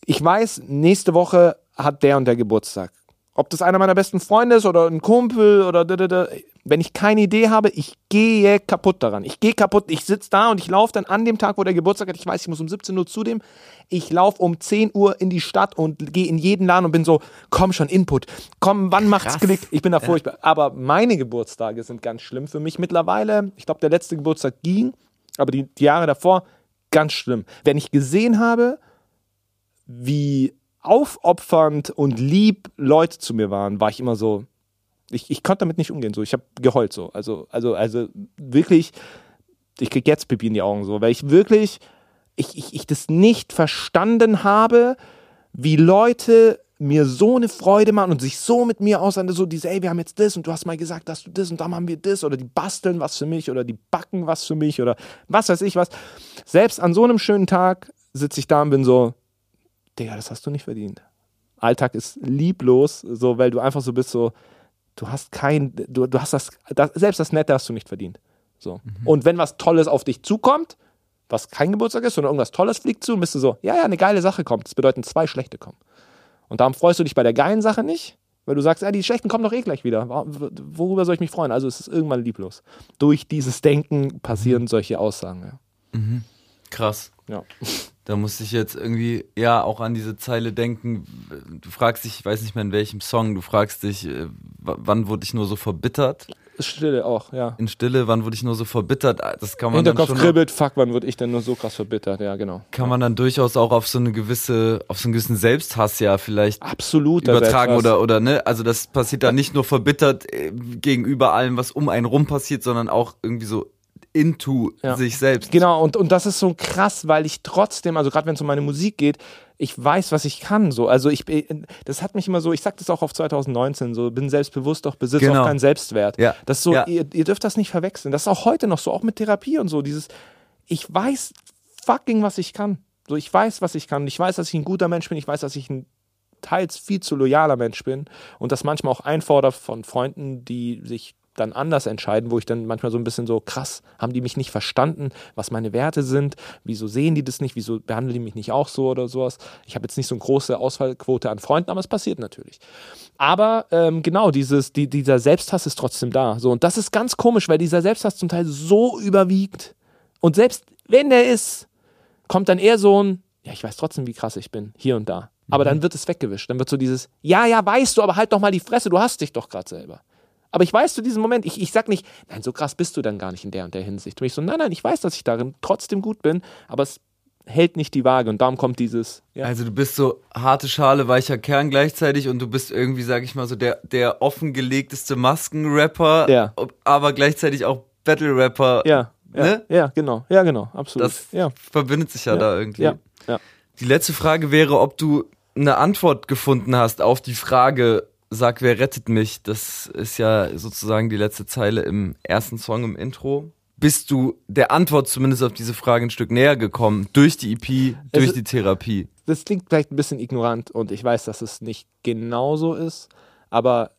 Ich weiß, nächste Woche hat der und der Geburtstag. Ob das einer meiner besten Freunde ist oder ein Kumpel oder da, da, da. wenn ich keine Idee habe, ich gehe kaputt daran. Ich gehe kaputt, ich sitze da und ich laufe dann an dem Tag, wo der Geburtstag hat, ich weiß, ich muss um 17 Uhr zu dem, ich laufe um 10 Uhr in die Stadt und gehe in jeden Laden und bin so, komm schon, Input, komm, wann macht's Klick? Ich bin da furchtbar. Aber meine Geburtstage sind ganz schlimm für mich mittlerweile. Ich glaube, der letzte Geburtstag ging, aber die, die Jahre davor, ganz schlimm. Wenn ich gesehen habe, wie aufopfernd und lieb Leute zu mir waren, war ich immer so, ich, ich konnte damit nicht umgehen. So, ich habe geheult so. Also, also, also wirklich, ich krieg jetzt Pipi in die Augen so, weil ich wirklich, ich, ich, ich das nicht verstanden habe, wie Leute mir so eine Freude machen und sich so mit mir auseinander, so diese, ey, wir haben jetzt das und du hast mal gesagt, dass du das und dann haben wir das oder die basteln was für mich oder die backen was für mich oder was weiß ich was. Selbst an so einem schönen Tag sitze ich da und bin so, Digga, das hast du nicht verdient. Alltag ist lieblos, so, weil du einfach so bist, so, du hast kein, du, du hast das, das, selbst das Nette hast du nicht verdient. So. Und wenn was Tolles auf dich zukommt, was kein Geburtstag ist, sondern irgendwas Tolles fliegt zu, bist du so, ja, ja, eine geile Sache kommt. Das bedeutet, zwei schlechte kommen. Und darum freust du dich bei der geilen Sache nicht, weil du sagst, ja, die schlechten kommen doch eh gleich wieder. Worüber soll ich mich freuen? Also es ist irgendwann lieblos. Durch dieses Denken passieren solche Aussagen. Krass. Ja. Da musste ich jetzt irgendwie, ja, auch an diese Zeile denken. Du fragst dich, ich weiß nicht mehr in welchem Song, du fragst dich, äh, wann wurde ich nur so verbittert? Stille auch, ja. In Stille, wann wurde ich nur so verbittert? Ah, Das kann man dann Hinterkopf schon kribbelt, fuck, wann wurde ich denn nur so krass verbittert? Ja, genau. kann man dann durchaus auch auf so eine gewisse, auf so einen gewissen Selbsthass ja vielleicht Absolut. da übertragen oder oder ne? Also das passiert dann nicht nur verbittert äh, gegenüber allem, was um einen rum passiert, sondern auch irgendwie so into Ja. sich selbst. Genau, und, und das ist so krass, weil ich trotzdem, also gerade wenn es um meine Musik geht, ich weiß, was ich kann. So. Also ich bin- das hat mich immer so, ich sag das auch auf 2019, so bin selbstbewusst, doch besitze Genau. auch keinen Selbstwert. Ja. Das so, Ja. ihr, ihr dürft das nicht verwechseln. Das ist auch heute noch so, auch mit Therapie und so. Dieses, ich weiß fucking, was ich kann. So, ich weiß, was ich kann. Ich weiß, dass ich ein guter Mensch bin. Ich weiß, dass ich ein teils viel zu loyaler Mensch bin und das manchmal auch einfordere von Freunden, die sich dann anders entscheiden, wo ich dann manchmal so ein bisschen so krass, haben die mich nicht verstanden, was meine Werte sind, wieso sehen die das nicht, wieso behandeln die mich nicht auch so oder sowas. Ich habe jetzt nicht so eine große Auswahlquote an Freunden, aber es passiert natürlich. Aber ähm, genau, dieses, die, dieser Selbsthass ist trotzdem da. So, und das ist ganz komisch, weil dieser Selbsthass zum Teil so überwiegt. Und selbst wenn der ist, kommt dann eher so ein, ja, ich weiß trotzdem, wie krass ich bin, hier und da. Aber dann wird es weggewischt. Dann wird so dieses, ja, ja, weißt du, aber halt doch mal die Fresse, du hast dich doch gerade selber. Aber ich weiß zu diesem Moment, ich, ich sag nicht, nein, so krass bist du dann gar nicht in der und der Hinsicht. Und ich so, nein, nein, ich weiß, dass ich darin trotzdem gut bin, aber es hält nicht die Waage und darum kommt dieses, ja. Also du bist so harte Schale, weicher Kern gleichzeitig und du bist irgendwie, sag ich mal, so der, der offengelegteste Maskenrapper, Ja. aber gleichzeitig auch Battle-Rapper. ja, ja, Ne? ja, genau, ja, genau, absolut. Das ja, verbindet sich ja, Ja. da irgendwie. ja, ja. Die letzte Frage wäre, ob du eine Antwort gefunden hast auf die Frage, sag, wer rettet mich? Das ist ja sozusagen die letzte Zeile im ersten Song im Intro. Bist du der Antwort zumindest auf diese Frage ein Stück näher gekommen? Durch die EP, durch Es- die Therapie? das klingt vielleicht ein bisschen ignorant und ich weiß, dass es nicht genauso ist, aber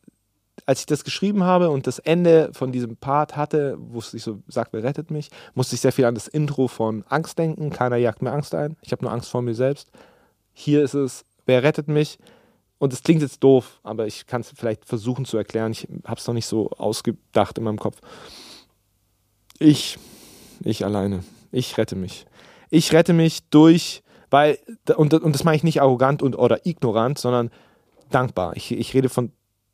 als ich das geschrieben habe und das Ende von diesem Part hatte, wo es sich so sagt, wer rettet mich, musste ich sehr viel an das Intro von Angst denken. Keiner jagt mir Angst ein. Ich habe nur Angst vor mir selbst. Hier ist es, wer rettet mich? Und es klingt jetzt doof, aber ich kann es vielleicht versuchen zu erklären. Ich habe es noch nicht so ausgedacht in meinem Kopf. Ich, ich alleine, ich rette mich. Ich rette mich durch, weil, und, und das meine ich nicht arrogant und, oder ignorant, sondern dankbar. Ich, ich rede von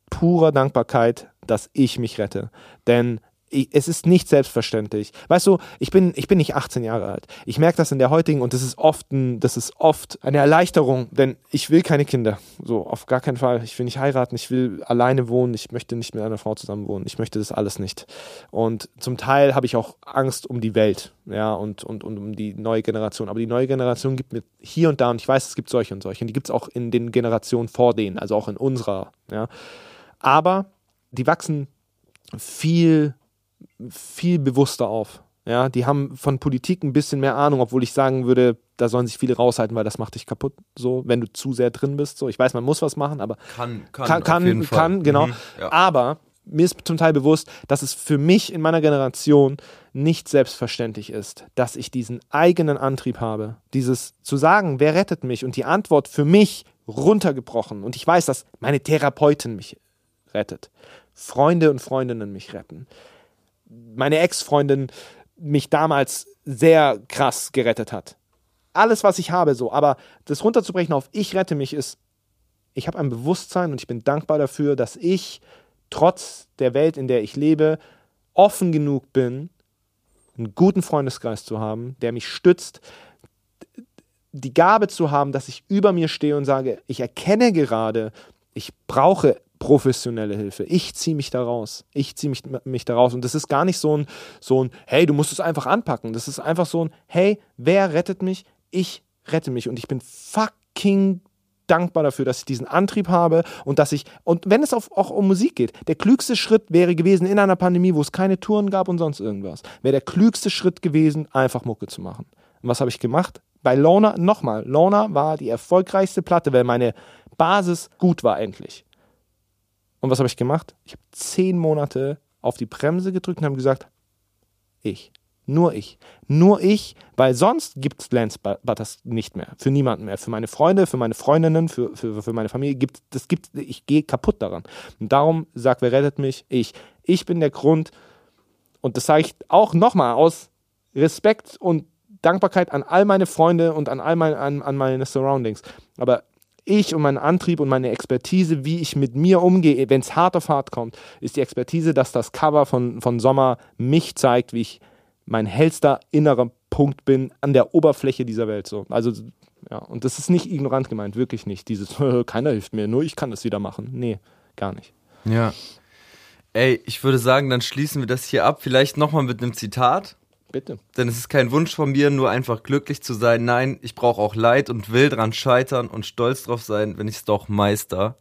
purer Dankbarkeit, dass ich mich rette. Denn ich, es ist nicht selbstverständlich. Weißt du, ich bin, ich bin nicht 18 Jahre alt. Ich merke das in der heutigen und das ist oft, ein, das ist oft eine Erleichterung, denn ich will keine Kinder. So, auf gar keinen Fall. Ich will nicht heiraten, ich will alleine wohnen, ich möchte nicht mit einer Frau zusammen wohnen. Ich möchte das alles nicht. Und zum Teil habe ich auch Angst um die Welt, ja, und, und, und um die neue Generation. Aber die neue Generation gibt mir hier und da, und ich weiß, es gibt solche und solche, und die gibt es auch in den Generationen vor denen, also auch in unserer, ja. Aber die wachsen viel, viel bewusster auf. Ja, die haben von Politik ein bisschen mehr Ahnung, obwohl ich sagen würde, da sollen sich viele raushalten, weil das macht dich kaputt, so, wenn du zu sehr drin bist. So, ich weiß, man muss was machen, aber Kann, kann, kann, kann, kann genau. Mhm, ja. Aber mir ist zum Teil bewusst, dass es für mich in meiner Generation nicht selbstverständlich ist, dass ich diesen eigenen Antrieb habe. Dieses zu sagen, wer rettet mich und die Antwort für mich runtergebrochen. Und ich weiß, dass meine Therapeutin mich rettet. Freunde und Freundinnen mich retten. Meine Ex-Freundin mich damals sehr krass gerettet hat. Alles, was ich habe, so. Aber das runterzubrechen auf ich rette mich ist, ich habe ein Bewusstsein und ich bin dankbar dafür, dass ich trotz der Welt, in der ich lebe, offen genug bin, einen guten Freundeskreis zu haben, der mich stützt, die Gabe zu haben, dass ich über mir stehe und sage, ich erkenne gerade, ich brauche professionelle Hilfe. Ich ziehe mich da raus. Ich ziehe mich, mich da raus. Und das ist gar nicht so ein, so ein, hey, du musst es einfach anpacken. Das ist einfach so ein, hey, wer rettet mich? Ich rette mich. Und ich bin fucking dankbar dafür, dass ich diesen Antrieb habe und dass ich, und wenn es auf, auch um Musik geht, der klügste Schritt wäre gewesen in einer Pandemie, wo es keine Touren gab und sonst irgendwas, wäre der klügste Schritt gewesen, einfach Mucke zu machen. Und was habe ich gemacht? bei Loner, nochmal, Loner war die erfolgreichste Platte, weil meine Basis gut war endlich. Und was habe ich gemacht? Ich habe zehn Monate auf die Bremse gedrückt und habe gesagt, ich. Nur ich. Nur ich, weil sonst gibt es Lance Butters nicht mehr. Für niemanden mehr. Für meine Freunde, für meine Freundinnen, für, für, für meine Familie gibt das gibt, ich gehe kaputt daran. Und darum sagt, wer rettet mich? Ich. Ich bin der Grund, und das sage ich auch nochmal aus Respekt und Dankbarkeit an all meine Freunde und an all meine, an, an meine Surroundings. Aber ich und mein Antrieb und meine Expertise, wie ich mit mir umgehe, wenn es hart auf hart kommt, ist die Expertise, dass das Cover von, von Sommer mich zeigt, wie ich mein hellster innerer Punkt bin an der Oberfläche dieser Welt. So. Also, ja, und das ist nicht ignorant gemeint, wirklich nicht. Dieses, keiner hilft mir, nur ich kann das wieder machen. Nee, gar nicht. Ja. Ey, ich würde sagen, dann schließen wir das hier ab. Vielleicht nochmal mit einem Zitat. Bitte. Denn es ist kein Wunsch von mir, nur einfach glücklich zu sein. Nein, ich brauche auch Leid und will dran scheitern und stolz drauf sein, wenn ich es doch meister.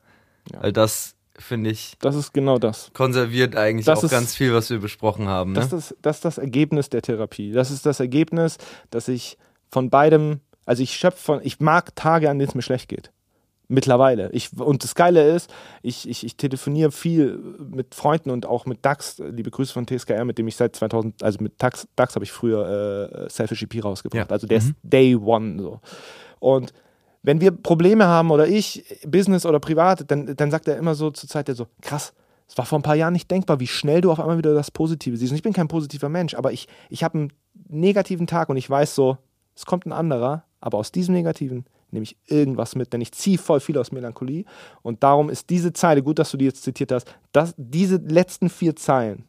Ja. All das finde ich. Das ist genau das. Konserviert eigentlich das auch ist, ganz viel, was wir besprochen haben. Ne? Das, ist, das ist das Ergebnis der Therapie. Das ist das Ergebnis, dass ich von beidem, also ich schöpfe von, ich mag Tage, an denen es mir schlecht geht. Mittlerweile. Ich, und das Geile ist, ich, ich, ich telefoniere viel mit Freunden und auch mit DAX, liebe Grüße von TSKR, mit dem ich seit 2000, also mit DAX, DAX habe ich früher äh, Selfish EP rausgebracht. Ja. Also der mhm. ist Day One so. Und wenn wir Probleme haben oder ich, Business oder privat, dann, dann sagt er immer so zur Zeit, der so, krass, es war vor ein paar Jahren nicht denkbar, wie schnell du auf einmal wieder das Positive siehst. Und ich bin kein positiver Mensch, aber ich, ich habe einen negativen Tag und ich weiß so, es kommt ein anderer, aber aus diesem Negativen nehme ich irgendwas mit, denn ich ziehe voll viel aus Melancholie. Und darum ist diese Zeile, gut, dass du die jetzt zitiert hast, dass diese letzten vier Zeilen,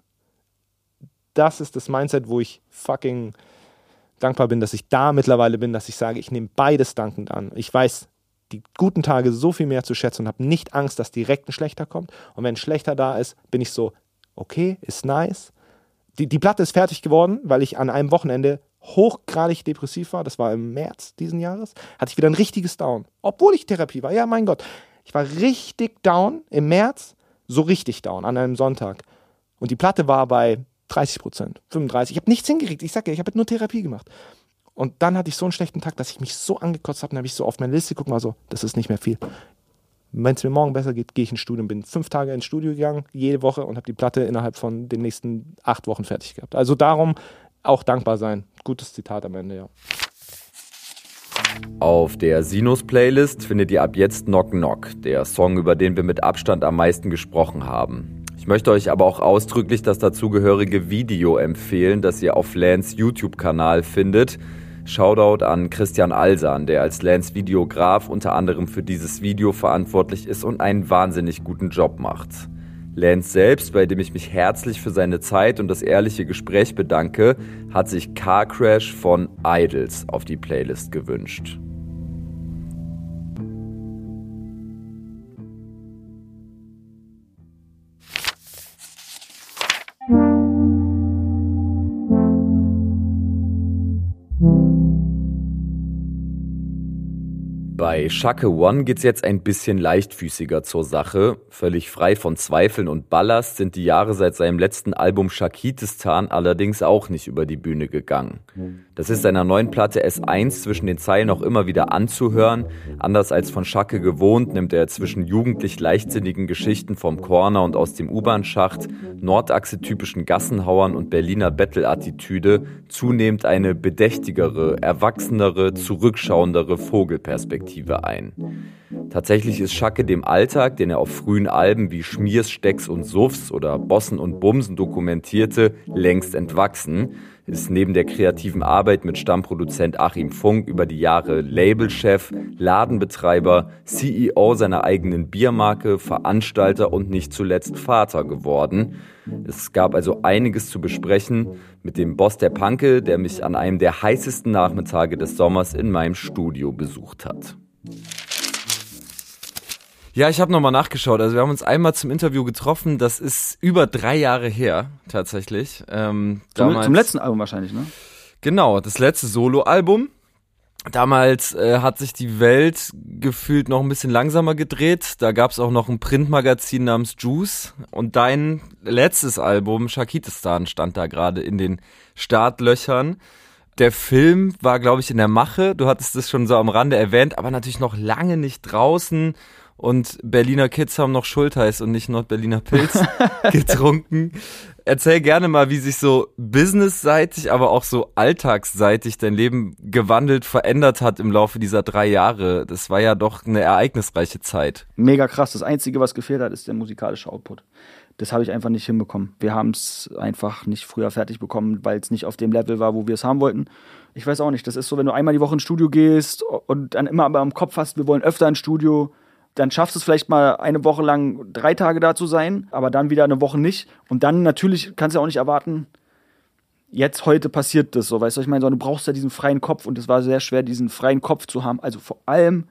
das ist das Mindset, wo ich fucking dankbar bin, dass ich da mittlerweile bin, dass ich sage, ich nehme beides dankend an. Ich weiß die guten Tage so viel mehr zu schätzen und habe nicht Angst, dass direkt ein schlechter kommt. Und wenn ein schlechter da ist, bin ich so, okay, ist nice. Die, die Platte ist fertig geworden, weil ich an einem Wochenende hochgradig depressiv war, das war im März diesen Jahres, hatte ich wieder ein richtiges Down. Obwohl ich Therapie war. Ja, mein Gott. Ich war richtig down im März, so richtig down an einem Sonntag. Und die Platte war bei 30 Prozent, 35. Ich habe nichts hingekriegt. Ich sage ja, ich habe nur Therapie gemacht. Und dann hatte ich so einen schlechten Tag, dass ich mich so angekotzt habe. Dann habe ich so auf meine Liste geguckt, mal so, das ist nicht mehr viel. Wenn es mir morgen besser geht, gehe ich ins Studio. Bin fünf Tage ins Studio gegangen, jede Woche und habe die Platte innerhalb von den nächsten acht Wochen fertig gehabt. Also darum auch dankbar sein. Gutes Zitat am Ende, ja. Auf der Sinus-Playlist findet ihr ab jetzt Knock Knock, der Song, über den wir mit Abstand am meisten gesprochen haben. Ich möchte euch aber auch ausdrücklich das dazugehörige Video empfehlen, das ihr auf Lance YouTube-Kanal findet. Shoutout an Christian Alsan, der als Lance Videograf unter anderem für dieses Video verantwortlich ist und einen wahnsinnig guten Job macht. Lance selbst, bei dem ich mich herzlich für seine Zeit und das ehrliche Gespräch bedanke, hat sich Car Crash von Idols auf die Playlist gewünscht. Bei Shake One geht's jetzt ein bisschen leichtfüßiger zur Sache. Völlig frei von Zweifeln und Ballast sind die Jahre seit seinem letzten Album Shakitistan allerdings auch nicht über die Bühne gegangen. Das ist seiner neuen Platte S1 zwischen den Zeilen auch immer wieder anzuhören. Anders als von Schacke gewohnt, nimmt er zwischen jugendlich leichtsinnigen Geschichten vom Corner und aus dem U-Bahn-Schacht, Nordachse-typischen Gassenhauern und Berliner Bettel-Attitüde zunehmend eine bedächtigere, erwachsenere, zurückschauendere Vogelperspektive ein. Tatsächlich ist Schacke dem Alltag, den er auf frühen Alben wie Schmiers, Stecks und Suffs oder Bossen und Bumsen dokumentierte, längst entwachsen ist neben der kreativen Arbeit mit Stammproduzent Achim Funk über die Jahre Labelchef, Ladenbetreiber, CEO seiner eigenen Biermarke, Veranstalter und nicht zuletzt Vater geworden. Es gab also einiges zu besprechen mit dem Boss der Panke, der mich an einem der heißesten Nachmittage des Sommers in meinem Studio besucht hat. Ja, ich habe nochmal nachgeschaut. Also wir haben uns einmal zum Interview getroffen. Das ist über drei Jahre her, tatsächlich. Ähm, zum, damals, zum letzten Album wahrscheinlich, ne? Genau, das letzte Solo-Album. Damals äh, hat sich die Welt gefühlt noch ein bisschen langsamer gedreht. Da gab's auch noch ein Printmagazin namens Juice. Und dein letztes Album, Shakitistan, stand da gerade in den Startlöchern. Der Film war, glaube ich, in der Mache. Du hattest es schon so am Rande erwähnt, aber natürlich noch lange nicht draußen. Und Berliner Kids haben noch Schultheiß und nicht Nordberliner Pilz getrunken. Erzähl gerne mal, wie sich so businessseitig, aber auch so alltagsseitig dein Leben gewandelt, verändert hat im Laufe dieser drei Jahre. Das war ja doch eine ereignisreiche Zeit. Mega krass. Das Einzige, was gefehlt hat, ist der musikalische Output. Das habe ich einfach nicht hinbekommen. Wir haben es einfach nicht früher fertig bekommen, weil es nicht auf dem Level war, wo wir es haben wollten. Ich weiß auch nicht. Das ist so, wenn du einmal die Woche ins Studio gehst und dann immer aber im Kopf hast, wir wollen öfter ins Studio dann schaffst du es vielleicht mal eine Woche lang drei Tage da zu sein, aber dann wieder eine Woche nicht. Und dann natürlich kannst du auch nicht erwarten, jetzt heute passiert das so, weißt du, ich meine, so, du brauchst ja diesen freien Kopf und es war sehr schwer, diesen freien Kopf zu haben. Also vor allem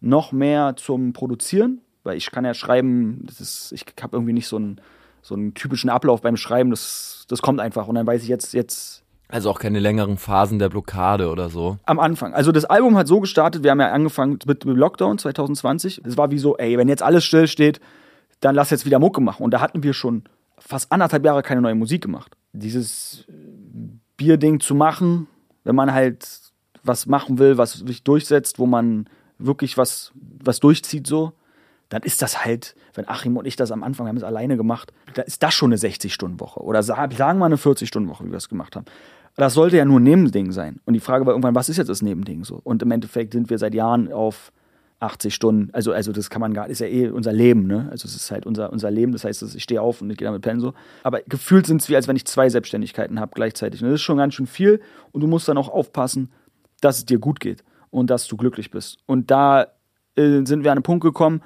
noch mehr zum Produzieren, weil ich kann ja schreiben, das ist, ich habe irgendwie nicht so einen, so einen typischen Ablauf beim Schreiben, das, das kommt einfach und dann weiß ich jetzt, jetzt also auch keine längeren Phasen der Blockade oder so. Am Anfang. Also das Album hat so gestartet, wir haben ja angefangen mit Lockdown 2020. Es war wie so, ey, wenn jetzt alles still steht, dann lass jetzt wieder Mucke machen. Und da hatten wir schon fast anderthalb Jahre keine neue Musik gemacht. Dieses Bierding zu machen, wenn man halt was machen will, was sich durchsetzt, wo man wirklich was, was durchzieht so, dann ist das halt, wenn Achim und ich das am Anfang haben es alleine gemacht, dann ist das schon eine 60-Stunden-Woche. Oder sagen wir eine 40-Stunden-Woche, wie wir es gemacht haben. Das sollte ja nur ein Nebending sein. Und die Frage war irgendwann, was ist jetzt das Nebending so? Und im Endeffekt sind wir seit Jahren auf 80 Stunden. Also, also das kann man gar, ist ja eh unser Leben, ne? Also es ist halt unser, unser Leben. Das heißt, ich stehe auf und ich gehe damit pennen so. Aber gefühlt sind es wie, als wenn ich zwei Selbstständigkeiten habe gleichzeitig. Und das ist schon ganz schön viel. Und du musst dann auch aufpassen, dass es dir gut geht und dass du glücklich bist. Und da äh, sind wir an einen Punkt gekommen,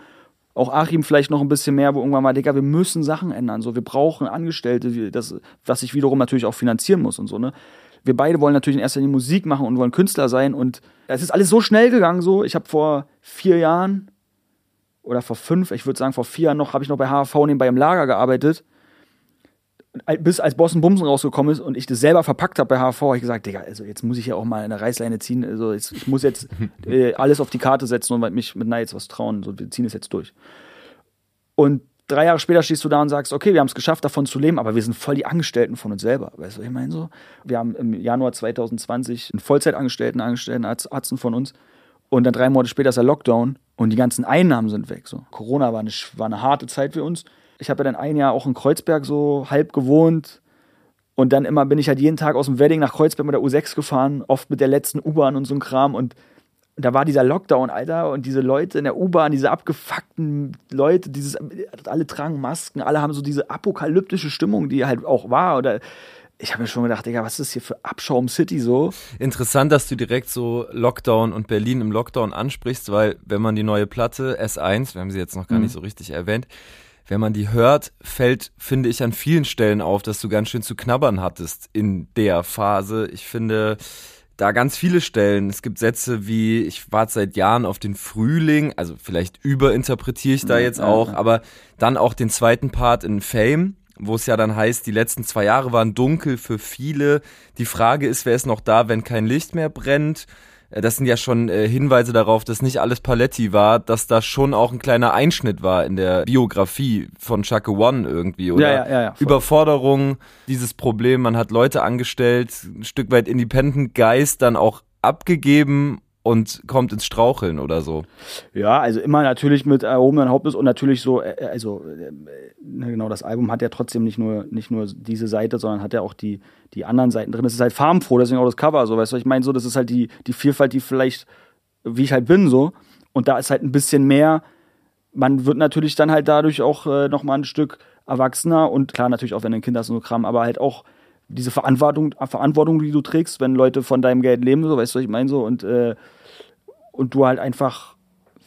auch Achim vielleicht noch ein bisschen mehr, wo irgendwann mal, Digga, wir müssen Sachen ändern. So, wir brauchen Angestellte, das, was sich wiederum natürlich auch finanzieren muss und so, ne? Wir beide wollen natürlich in erster Linie Musik machen und wollen Künstler sein. Und es ist alles so schnell gegangen, so. Ich habe vor vier Jahren oder vor fünf, ich würde sagen vor vier Jahren noch, habe ich noch bei HV nebenbei im Lager gearbeitet bis als Bossen Bumsen rausgekommen ist und ich das selber verpackt habe bei HV, habe ich gesagt, Digga, also jetzt muss ich ja auch mal eine Reißleine ziehen. Also jetzt, ich muss jetzt äh, alles auf die Karte setzen und mich mit Nights was trauen. So, wir ziehen es jetzt durch. Und drei Jahre später stehst du da und sagst, okay, wir haben es geschafft, davon zu leben, aber wir sind voll die Angestellten von uns selber. Weißt du, was ich meine so? Wir haben im Januar 2020 einen Vollzeitangestellten, Angestellten, Arzten von uns. Und dann drei Monate später ist der Lockdown und die ganzen Einnahmen sind weg. So. Corona war eine, war eine harte Zeit für uns. Ich habe ja dann ein Jahr auch in Kreuzberg so halb gewohnt. Und dann immer bin ich halt jeden Tag aus dem Wedding nach Kreuzberg mit der U6 gefahren, oft mit der letzten U-Bahn und so ein Kram. Und da war dieser Lockdown, Alter, und diese Leute in der U-Bahn, diese abgefuckten Leute, dieses, alle tragen Masken, alle haben so diese apokalyptische Stimmung, die halt auch war. Oder ich habe mir schon gedacht, Digga, was ist das hier für Abschaum City so? Interessant, dass du direkt so Lockdown und Berlin im Lockdown ansprichst, weil wenn man die neue Platte S1, wir haben sie jetzt noch gar mhm. nicht so richtig erwähnt, wenn man die hört, fällt, finde ich, an vielen Stellen auf, dass du ganz schön zu knabbern hattest in der Phase. Ich finde da ganz viele Stellen. Es gibt Sätze wie, ich warte seit Jahren auf den Frühling, also vielleicht überinterpretiere ich da jetzt auch, aber dann auch den zweiten Part in Fame, wo es ja dann heißt, die letzten zwei Jahre waren dunkel für viele. Die Frage ist, wer ist noch da, wenn kein Licht mehr brennt? Äh, das sind ja schon äh, Hinweise darauf, dass nicht alles Paletti war, dass da schon auch ein kleiner Einschnitt war in der Biografie von Chaka One irgendwie, oder? Ja, ja, ja, ja Überforderung, dieses Problem, man hat Leute angestellt, ein Stück weit Independent Geist dann auch abgegeben und kommt ins Straucheln oder so. Ja, also immer natürlich mit erhobenen Hauptes und natürlich so, äh, äh, also äh, genau, das Album hat ja trotzdem nicht nur, nicht nur diese Seite, sondern hat ja auch die, die anderen Seiten drin. Es ist halt farbenfroh, deswegen auch das Cover, so, weißt du, ich meine, so, das ist halt die, die Vielfalt, die vielleicht, wie ich halt bin, so. Und da ist halt ein bisschen mehr, man wird natürlich dann halt dadurch auch äh, nochmal ein Stück erwachsener und klar, natürlich auch, wenn du ein Kind hast und so Kram, aber halt auch diese Verantwortung, Verantwortung, die du trägst, wenn Leute von deinem Geld leben, so, weißt du, was ich meine, so, und, äh, und du halt einfach,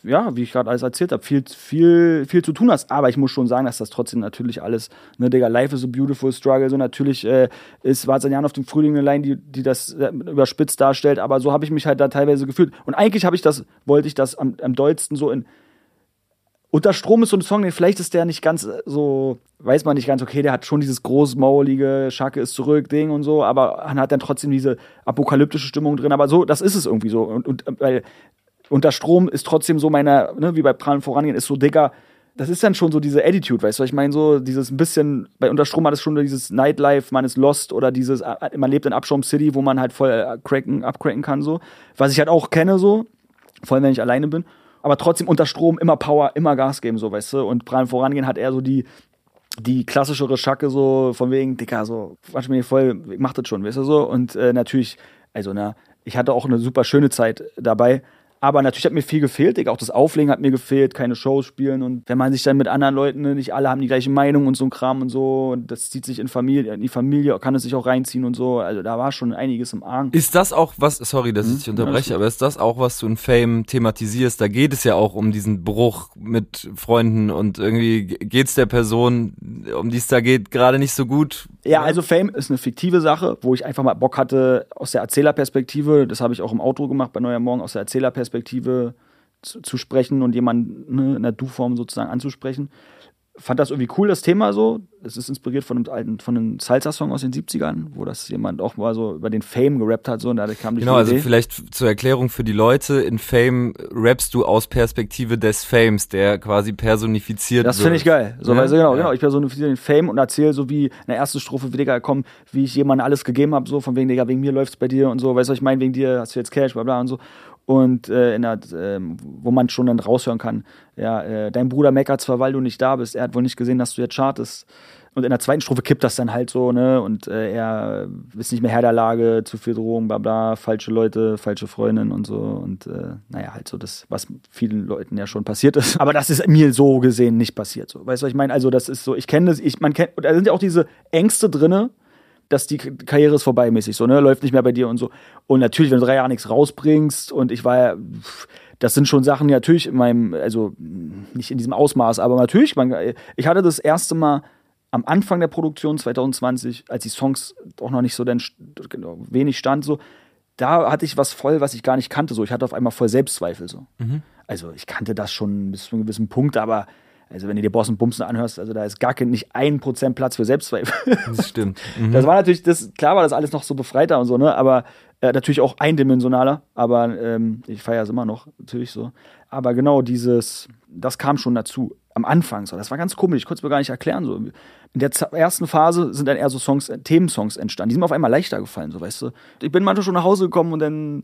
ja, wie ich gerade alles erzählt habe, viel, viel, viel zu tun hast. Aber ich muss schon sagen, dass das trotzdem natürlich alles, ne, Digga, Life is a beautiful struggle, so natürlich äh, ist Jahren auf dem Frühling eine Line, die, die das äh, überspitzt darstellt, aber so habe ich mich halt da teilweise gefühlt. Und eigentlich habe ich das, wollte ich das am, am dollsten so in, unter Strom ist so ein Song, vielleicht ist der nicht ganz äh, so, weiß man nicht ganz, okay, der hat schon dieses großmaulige, Schacke ist zurück Ding und so, aber hat dann trotzdem diese apokalyptische Stimmung drin. Aber so, das ist es irgendwie so. Und, und weil unter Strom ist trotzdem so meiner, ne, wie bei Prallen vorangehen, ist so, Digga, das ist dann schon so diese Attitude, weißt du, ich meine, so dieses ein bisschen, bei Unterstrom hat es schon dieses Nightlife, man ist lost oder dieses, äh, man lebt in Abschaum City, wo man halt voll äh, cracken, abcracken kann, so. Was ich halt auch kenne, so, vor allem wenn ich alleine bin. Aber trotzdem unter Strom immer Power, immer Gas geben, so, weißt du. Und Brian Vorangehen hat eher so die, die klassischere Schacke, so von wegen, Dicker, so, quatsch mir nicht voll, ich mach das schon, weißt du so. Und äh, natürlich, also, na, ich hatte auch eine super schöne Zeit dabei. Aber natürlich hat mir viel gefehlt, Digga. Auch das Auflegen hat mir gefehlt, keine Shows spielen. Und wenn man sich dann mit anderen Leuten, ne, nicht alle haben die gleiche Meinung und so ein Kram und so, und das zieht sich in Familie, in die Familie, kann es sich auch reinziehen und so. Also da war schon einiges im Argen. Ist das auch was, sorry, dass ich dich unterbreche, aber ist das auch, was du in Fame thematisierst? Da geht es ja auch um diesen Bruch mit Freunden und irgendwie geht's der Person, um die es da geht, gerade nicht so gut. Ja, also Fame ist eine fiktive Sache, wo ich einfach mal Bock hatte, aus der Erzählerperspektive, das habe ich auch im Auto gemacht bei Neuer Morgen, aus der Erzählerperspektive zu, zu sprechen und jemanden ne, in der Du-Form sozusagen anzusprechen. Fand das irgendwie cool, das Thema so. Es ist inspiriert von einem alten, von einem Salsa-Song aus den 70ern, wo das jemand auch mal so über den Fame gerappt hat, so, und da kam die Genau, also Idee. vielleicht zur Erklärung für die Leute, in Fame rappst du aus Perspektive des Fames, der quasi personifiziert Das finde ich geil. So, Ja? weil, so, genau, Ja. genau. Ich personifiziere den Fame und erzähle so wie in der ersten Strophe, wie Digga, komm, wie ich jemandem alles gegeben habe, so von wegen, Digga, wegen mir läuft's bei dir und so, weißt du, was ich meine, wegen dir hast du jetzt Cash, bla bla und so. Und äh, in der, ähm, wo man schon dann raushören kann, ja, äh, dein Bruder meckert zwar, weil du nicht da bist, er hat wohl nicht gesehen, dass du jetzt chartest. Und in der zweiten Strophe kippt das dann halt so, ne? Und äh, er ist nicht mehr Herr der Lage, zu viel Drogen, bla bla, falsche Leute, falsche Freundin und so. Und äh, naja, halt so das, was vielen Leuten ja schon passiert ist. Aber das ist mir so gesehen nicht passiert. So. Weißt du, was ich meine? Also, das ist so, ich kenne das, ich, man kennt, da sind ja auch diese Ängste drinne, dass die Karriere ist vorbei mäßig, so, ne? Läuft nicht mehr bei dir und so. Und natürlich, wenn du drei Jahre nichts rausbringst und ich war ja, das sind schon Sachen, die natürlich in meinem, also nicht in diesem Ausmaß, aber natürlich, man, ich hatte das erste Mal am Anfang der Produktion 2020, als die Songs auch noch nicht so denn genau, wenig stand, so, da hatte ich was voll, was ich gar nicht kannte. So, ich hatte auf einmal voll Selbstzweifel. So. Also ich kannte das schon bis zu einem gewissen Punkt, aber also wenn du dir Boss und Bumsen anhörst, also da ist gar kein, nicht ein Prozent Platz für Selbstzweifel. Das stimmt. Mhm. Das war natürlich, das, klar war das alles noch so befreiter und so, ne? Aber äh, natürlich auch eindimensionaler. Aber ähm, ich feiere es immer noch, natürlich so. Aber genau dieses, das kam schon dazu. Am Anfang so. Das war ganz komisch, ich konnte es mir gar nicht erklären. So. In der ersten Phase sind dann eher so Songs, äh, Themensongs entstanden. Die sind mir auf einmal leichter gefallen, so weißt du. Ich bin manchmal schon nach Hause gekommen und dann,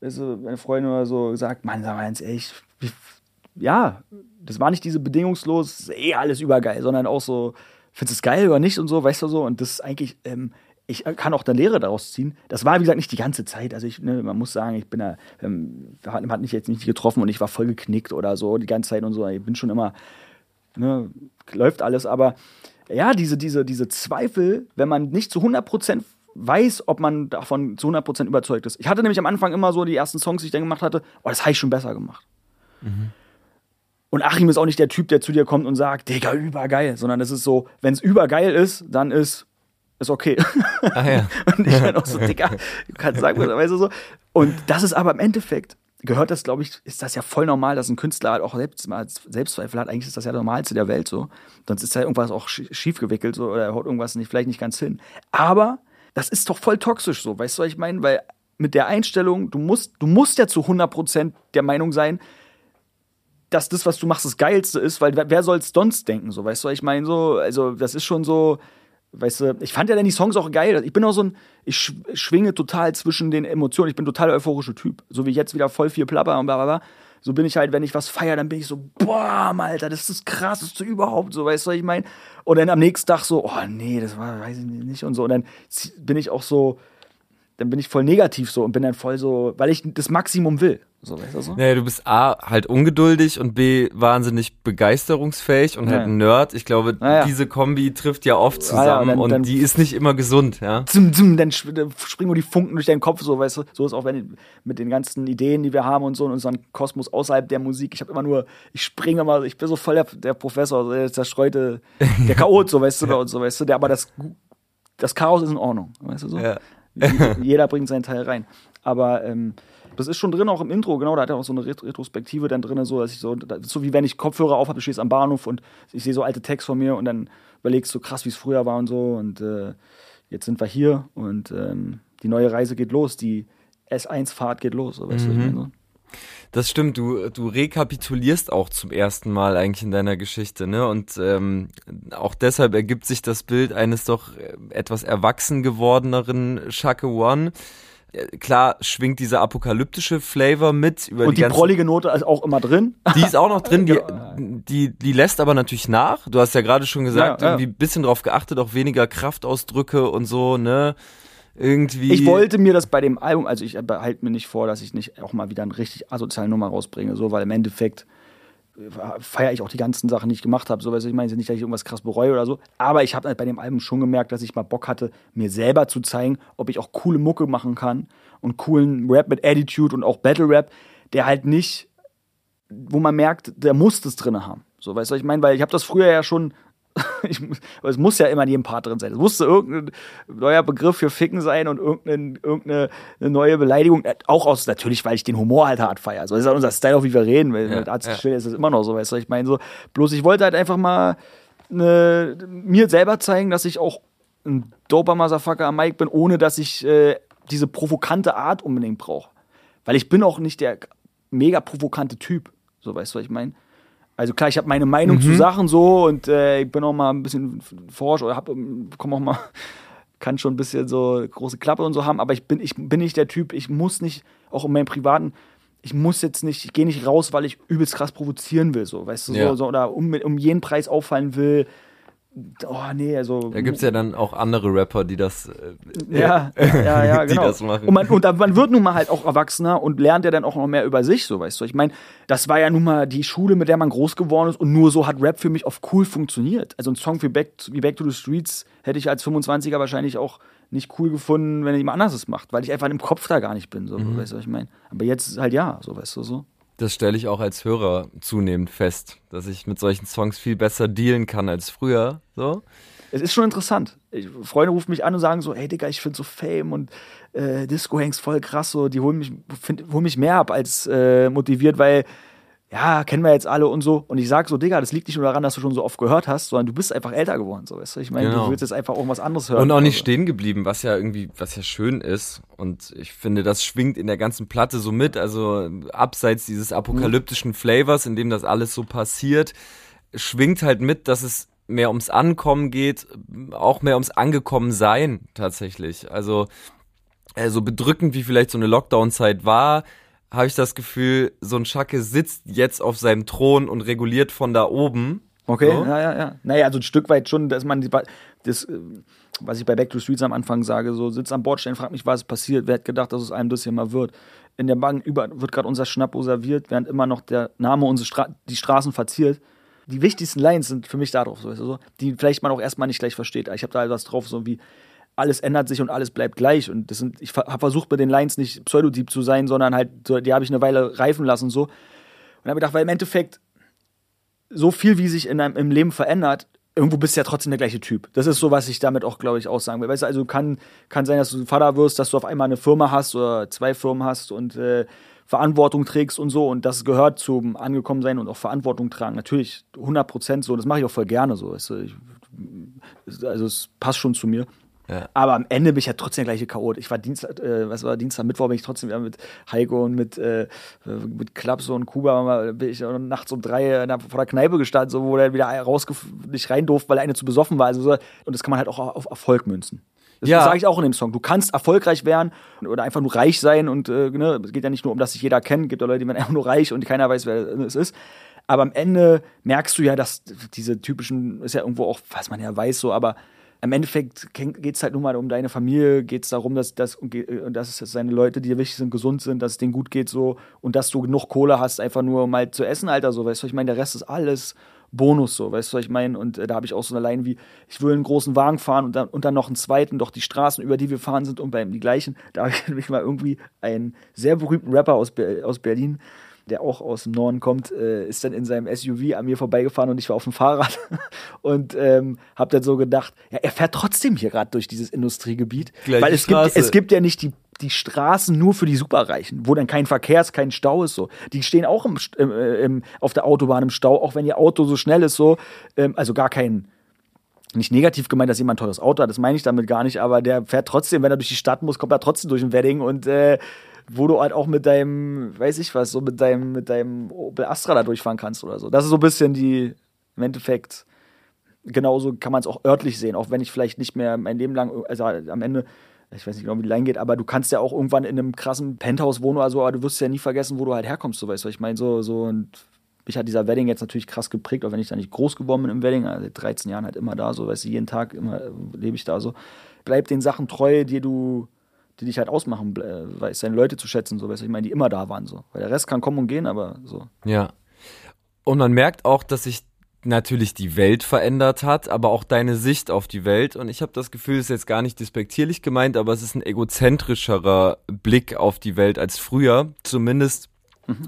weißt du, meine Freundin oder so gesagt, Mann, sag mal ganz ehrlich, wie, ja, das war nicht diese bedingungslos, eh alles übergeil, sondern auch so, findest du es geil oder nicht und so, weißt du so. Und das ist eigentlich, ähm, ich kann auch eine Lehre daraus ziehen. Das war, wie gesagt, nicht die ganze Zeit. Also ich, ne, man muss sagen, ich bin da, ähm, hat, mich jetzt nicht getroffen und ich war voll geknickt oder so die ganze Zeit und so. Ich bin schon immer, ne, läuft alles, aber ja, diese, diese, diese Zweifel, wenn man nicht zu 100% weiß, ob man davon zu 100% überzeugt ist. Ich hatte nämlich am Anfang immer so die ersten Songs, die ich dann gemacht hatte, oh, das habe ich schon besser gemacht. Und Achim ist auch nicht der Typ, der zu dir kommt und sagt, Digga, übergeil, sondern es ist so, wenn es übergeil ist, dann ist ist okay. Ah, ja. Und ich dann auch so, Digga, du kannst sagen, weißt du so. Und das ist aber im Endeffekt, gehört das, glaube ich, ist das ja voll normal, dass ein Künstler halt auch selbst mal Selbstzweifel hat. Eigentlich ist das ja das Normalste der Welt so. Sonst ist da irgendwas auch schi- schief gewickelt so, oder haut irgendwas nicht, vielleicht nicht ganz hin. Aber das ist doch voll toxisch so, weißt du, was ich meine? Weil mit der Einstellung, du musst, du musst ja zu 100% der Meinung sein, dass das, was du machst, das Geilste ist, weil wer, wer soll's sonst denken, so, weißt du, ich meine? So, also, das ist schon so, weißt du, ich fand ja dann die Songs auch geil. Ich bin auch so ein, ich sch- schwinge total zwischen den Emotionen. Ich bin total der euphorische Typ. So wie jetzt wieder voll viel plapper und bla bla bla. So bin ich halt, wenn ich was feiere, dann bin ich so, boah, Alter, das ist das krasseste überhaupt, so, weißt du, was ich meine? Und dann am nächsten Tag so, oh nee, das war, weiß ich nicht und so. Und dann bin ich auch so, dann bin ich voll negativ so und bin dann voll so, weil ich das Maximum will. So, weißt du so? Naja, du bist A, halt ungeduldig und B, wahnsinnig begeisterungsfähig und halt Ja. ein Nerd. Ich glaube, Naja. diese Kombi trifft ja oft Ja, zusammen ja, und dann- und dann- die ist nicht immer gesund, ja. zum, zum, dann springen nur die Funken durch deinen Kopf, so, weißt du. So ist auch wenn mit den ganzen Ideen, die wir haben und so in unserem Kosmos außerhalb der Musik. Ich habe immer nur, ich springe immer, ich bin so voll der, der Professor, so der zerstreute, der Chaot, so, weißt du, uns, so, weißt du. Der, aber das, das Chaos ist in Ordnung, weißt du so. Ja. Jeder bringt seinen Teil rein. Aber ähm, das ist schon drin, auch im Intro, genau, da hat er auch so eine Ret Retrospektive dann drin, so, dass ich so, so wie wenn ich Kopfhörer auf habe, du stehst am Bahnhof und ich sehe so alte Texte von mir und dann überlegst du krass, wie es früher war und so und äh, jetzt sind wir hier und ähm, die neue Reise geht los, die S1-Fahrt geht los, so, weißt du, was ich meine, so. Das stimmt, du, du rekapitulierst auch zum ersten Mal eigentlich in deiner Geschichte, ne? Und ähm, auch deshalb ergibt sich das Bild eines doch etwas erwachsen gewordeneren Shaka One. Klar schwingt dieser apokalyptische Flavor mit über Und die, ganzen- prollige Note ist auch immer drin. Die ist auch noch drin, die, die, die lässt aber natürlich nach. Du hast ja gerade schon gesagt, Ja, ja. irgendwie ein bisschen drauf geachtet, auch weniger Kraftausdrücke und so, ne? Irgendwie. Ich wollte mir das bei dem Album, also ich behalte mir nicht vor, dass ich nicht auch mal wieder eine richtig asoziale Nummer rausbringe, so, weil im Endeffekt feiere ich auch die ganzen Sachen, die ich gemacht habe. So, weißt du, ich meine nicht, dass ich irgendwas krass bereue oder so. Aber ich habe halt bei dem Album schon gemerkt, dass ich mal Bock hatte, mir selber zu zeigen, ob ich auch coole Mucke machen kann und coolen Rap mit Attitude und auch Battle Rap, der halt nicht, wo man merkt, der muss das drin haben. So, weißt du, ich meine, weil ich habe das früher ja schon ich, es muss ja immer in jedem Part drin sein. Es musste irgendein neuer Begriff für Ficken sein und irgendeine, irgendeine eine neue Beleidigung. Äh, Auch aus, natürlich, weil ich den Humor halt hart feiere. So das ist halt unser Style, auch wie wir reden. Weil Ja, mit Arzt ja. ist es immer noch so, weißt du, was ich meine, so. Bloß ich wollte halt einfach mal ne, mir selber zeigen, dass ich auch ein doper Motherfucker am Mic bin, ohne dass ich äh, diese provokante Art unbedingt brauche. Weil ich bin auch nicht der mega provokante Typ. So, weißt du, was ich meine? Also klar, ich habe meine Meinung Mhm. zu Sachen so und äh, ich bin auch mal ein bisschen forsch oder hab, ähm, komm auch mal, kann schon ein bisschen so große Klappe und so haben, aber ich bin, ich bin nicht der Typ, ich muss nicht, auch in meinem Privaten, ich muss jetzt nicht, ich gehe nicht raus, weil ich übelst krass provozieren will, so, weißt du, Ja. so, so, oder um, um jeden Preis auffallen will. Oh, nee, also. Da gibt's ja dann auch andere Rapper, die das. Äh, Ja, ja, ja, die genau. das machen. Und, man, und man wird nun mal halt auch erwachsener und lernt ja dann auch noch mehr über sich, so weißt du. Ich meine, das war ja nun mal die Schule, mit der man groß geworden ist und nur so hat Rap für mich auf cool funktioniert. Also ein Song wie Back, wie Back to the Streets hätte ich als 25er wahrscheinlich auch nicht cool gefunden, wenn jemand anderes es macht, weil ich einfach im Kopf da gar nicht bin, so, Mhm. weißt du, was ich meine. Aber jetzt halt ja, so weißt du so. Das stelle ich auch als Hörer zunehmend fest, dass ich mit solchen Songs viel besser dealen kann als früher. So. Es ist schon interessant. Ich, Freunde rufen mich an und sagen so, hey Digga, ich finde so Fame und äh, Disco Hanks voll krass, so, die holen mich, find, holen mich mehr ab als äh, motiviert, weil ja, kennen wir jetzt alle und so. Und ich sag so, Digga, das liegt nicht nur daran, dass du schon so oft gehört hast, sondern du bist einfach älter geworden, so, weißt du? Ich meine, Genau. du willst jetzt einfach irgendwas anderes hören. Und auch nicht Also, stehen geblieben, was ja irgendwie, was ja schön ist. Und ich finde, das schwingt in der ganzen Platte so mit. Also abseits dieses apokalyptischen Flavors, in dem das alles so passiert, schwingt halt mit, dass es mehr ums Ankommen geht, auch mehr ums Angekommen-Sein tatsächlich. Also äh, so bedrückend wie vielleicht so eine Lockdown-Zeit war, habe ich das Gefühl, so ein Schacke sitzt jetzt auf seinem Thron und reguliert von da oben. Okay, So. ja, ja, ja. Naja, also ein Stück weit schon, dass man die, das, äh, was ich bei Back to the Streets am Anfang sage, so sitzt am Bordstein, fragt mich, was ist passiert, wer hat gedacht, dass es einem das hier mal wird. In der Bank über, wird gerade unser Schnappo serviert, während immer noch der Name unsere Stra die Straßen verziert. Die wichtigsten Lines sind für mich da drauf, so, weißt du, so, die vielleicht man auch erstmal nicht gleich versteht. Ich habe da halt was drauf, so wie alles ändert sich und alles bleibt gleich. Und das sind, ich habe versucht, bei den Lines nicht pseudodeep zu sein, sondern halt, die habe ich eine Weile reifen lassen, so. Und habe gedacht, weil im Endeffekt so viel, wie sich in einem, im Leben verändert, irgendwo bist du ja trotzdem der gleiche Typ. Das ist so, was ich damit auch, glaube ich, aussagen will. Weißt du, also kann, kann sein, dass du Vater wirst, dass du auf einmal eine Firma hast oder zwei Firmen hast und äh, Verantwortung trägst und so. Und das gehört zum Angekommensein und auch Verantwortung tragen. Natürlich 100 Prozent so. Das mache ich auch voll gerne so. Weißt du, ich, also es passt schon zu mir. Ja. Aber am Ende bin ich ja trotzdem der gleiche Chaot. Ich war Dienstag, äh, was war Dienstag, Mittwoch bin ich trotzdem wieder mit Heiko und mit, äh, mit Klapso und Kuba bin ich nachts um drei vor der Kneipe gestanden, so, wo der wieder raus nicht rein durfte, weil er eine zu besoffen war. Also so, und das kann man halt auch auf Erfolg münzen. Das Ja. sage ich auch in dem Song. Du kannst erfolgreich werden oder einfach nur reich sein und äh, ne, es geht ja nicht nur um, dass sich jeder kennt. Es gibt ja Leute, die werden einfach nur reich und keiner weiß, wer es ist. Aber am Ende merkst du ja, dass diese typischen, ist ja irgendwo auch, was man ja weiß, so, aber im Endeffekt geht es halt nur mal um deine Familie, geht es darum, dass, dass, dass es seine Leute, die dir wichtig sind, gesund sind, dass es denen gut geht so und dass du genug Kohle hast, einfach nur mal zu essen, Alter, so, weißt du, ich meine, der Rest ist alles Bonus, so, weißt du, ich meine? Und äh, da habe ich auch so eine Line wie, ich will einen großen Wagen fahren und dann, und dann noch einen zweiten, doch die Straßen, über die wir fahren, sind und bleiben die gleichen. Da habe ich nämlich mal irgendwie einen sehr berühmten Rapper aus, Be aus Berlin, der auch aus dem Norden kommt, äh, ist dann in seinem SUV an mir vorbeigefahren und ich war auf dem Fahrrad. Und ähm, habe dann so gedacht, ja, er fährt trotzdem hier gerade durch dieses Industriegebiet, Gleiche weil es gibt, es gibt ja nicht die die Straßen nur für die Superreichen, wo dann kein Verkehr ist, kein Stau ist so. Die stehen auch im, im, äh, im, auf der Autobahn im Stau, auch wenn ihr Auto so schnell ist so, ähm, also gar kein nicht negativ gemeint, dass jemand ein teures Auto hat, das meine ich damit gar nicht, aber der fährt trotzdem, wenn er durch die Stadt muss, kommt er trotzdem durch ein Wedding und äh, wo du halt auch mit deinem, weiß ich was, so mit deinem, mit deinem Opel Astra da durchfahren kannst oder so. Das ist so ein bisschen die, im Endeffekt, genauso kann man es auch örtlich sehen, auch wenn ich vielleicht nicht mehr mein Leben lang, also am Ende, ich weiß nicht genau, wie die Line geht, aber du kannst ja auch irgendwann in einem krassen Penthouse wohnen oder so, aber du wirst ja nie vergessen, wo du halt herkommst, so weißt du, ich meine, so, so und mich hat dieser Wedding jetzt natürlich krass geprägt, auch wenn ich da nicht groß geworden bin im Wedding, also seit 13 Jahren halt immer da, so, weißt du, jeden Tag immer äh, lebe ich da so. Bleib den Sachen treu, die du, die dich halt ausmachen, äh, weißt deine Leute zu schätzen, so, weißt du, ich meine, die immer da waren, so. Weil der Rest kann kommen und gehen, aber so. Ja. Und man merkt auch, dass sich natürlich die Welt verändert hat, aber auch deine Sicht auf die Welt. Und ich habe das Gefühl, es ist jetzt gar nicht despektierlich gemeint, aber es ist ein egozentrischerer Blick auf die Welt als früher. Zumindest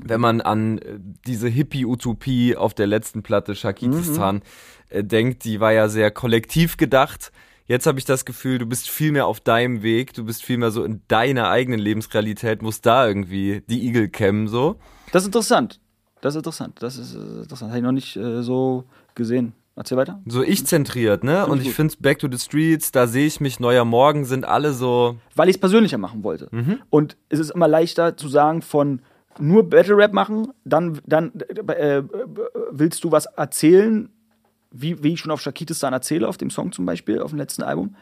wenn man an äh, diese Hippie-Utopie auf der letzten Platte Shakitistan äh, denkt, die war ja sehr kollektiv gedacht. Jetzt habe ich das Gefühl, du bist viel mehr auf deinem Weg, du bist viel mehr so in deiner eigenen Lebensrealität, musst da irgendwie die Igel kämmen, so. Das ist interessant. Das ist interessant. Das ist äh, interessant. Habe ich noch nicht äh, so gesehen. Erzähl weiter. So ich-zentriert, ne? Und ich finde Back to the Streets, da sehe ich mich, Neuer Morgen sind alle so. Weil ich es persönlicher machen wollte. Und es ist immer leichter zu sagen von nur Battle Rap machen, dann, dann äh, äh, willst du was erzählen, wie, wie ich schon auf Shakitistan erzähle, auf dem Song zum Beispiel, auf dem letzten Album.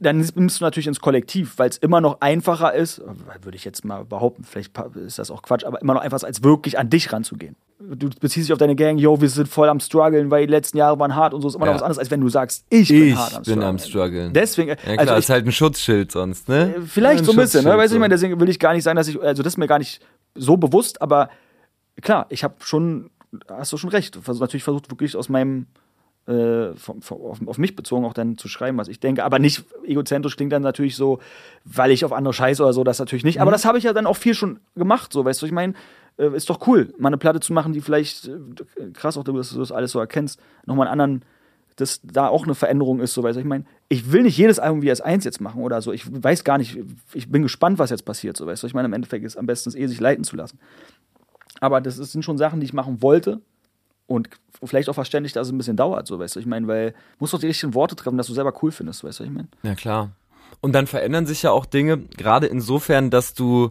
Dann nimmst du natürlich ins Kollektiv, weil es immer noch einfacher ist, würde ich jetzt mal behaupten, vielleicht ist das auch Quatsch, aber immer noch einfacher ist, als wirklich an dich ranzugehen. Du beziehst dich auf deine Gang, yo, wir sind voll am struggeln, weil die letzten Jahre waren hart und so ist immer noch Ja. was anderes, als wenn du sagst, ich, bin Ich hart am bin struggeln. am struggeln. Deswegen, Ja klar, also ich, ist halt ein Schutzschild sonst, ne? Vielleicht Ein so ein bisschen, ne? Weißt du, ich meine, deswegen will ich gar nicht sagen, dass ich, also das ist mir gar nicht so bewusst, aber klar, ich habe schon, hast du schon recht, versuch, natürlich versucht wirklich aus meinem, äh, auf, auf mich bezogen auch dann zu schreiben, was ich denke, aber nicht egozentrisch klingt dann natürlich so, weil ich auf andere scheiße oder so, das natürlich nicht, Mhm. aber das habe ich ja dann auch viel schon gemacht, so, weißt du, ich meine, äh, ist doch cool, mal eine Platte zu machen, die vielleicht, äh, krass auch, dass du das alles so erkennst, nochmal einen anderen dass da auch eine Veränderung ist, so weißt du, ich meine, ich will nicht jedes Album wie S1 jetzt machen oder so. Ich weiß gar nicht, ich bin gespannt, was jetzt passiert, so weißt du. Ich meine, im Endeffekt ist am besten es eh sich leiten zu lassen. Aber das sind schon Sachen, die ich machen wollte und vielleicht auch verständlich, dass es ein bisschen dauert, so weißt du. Ich meine, weil du musst doch die richtigen Worte treffen, dass du selber cool findest, weißt du, ich meine. Ja, klar. Und dann verändern sich ja auch Dinge, gerade insofern, dass du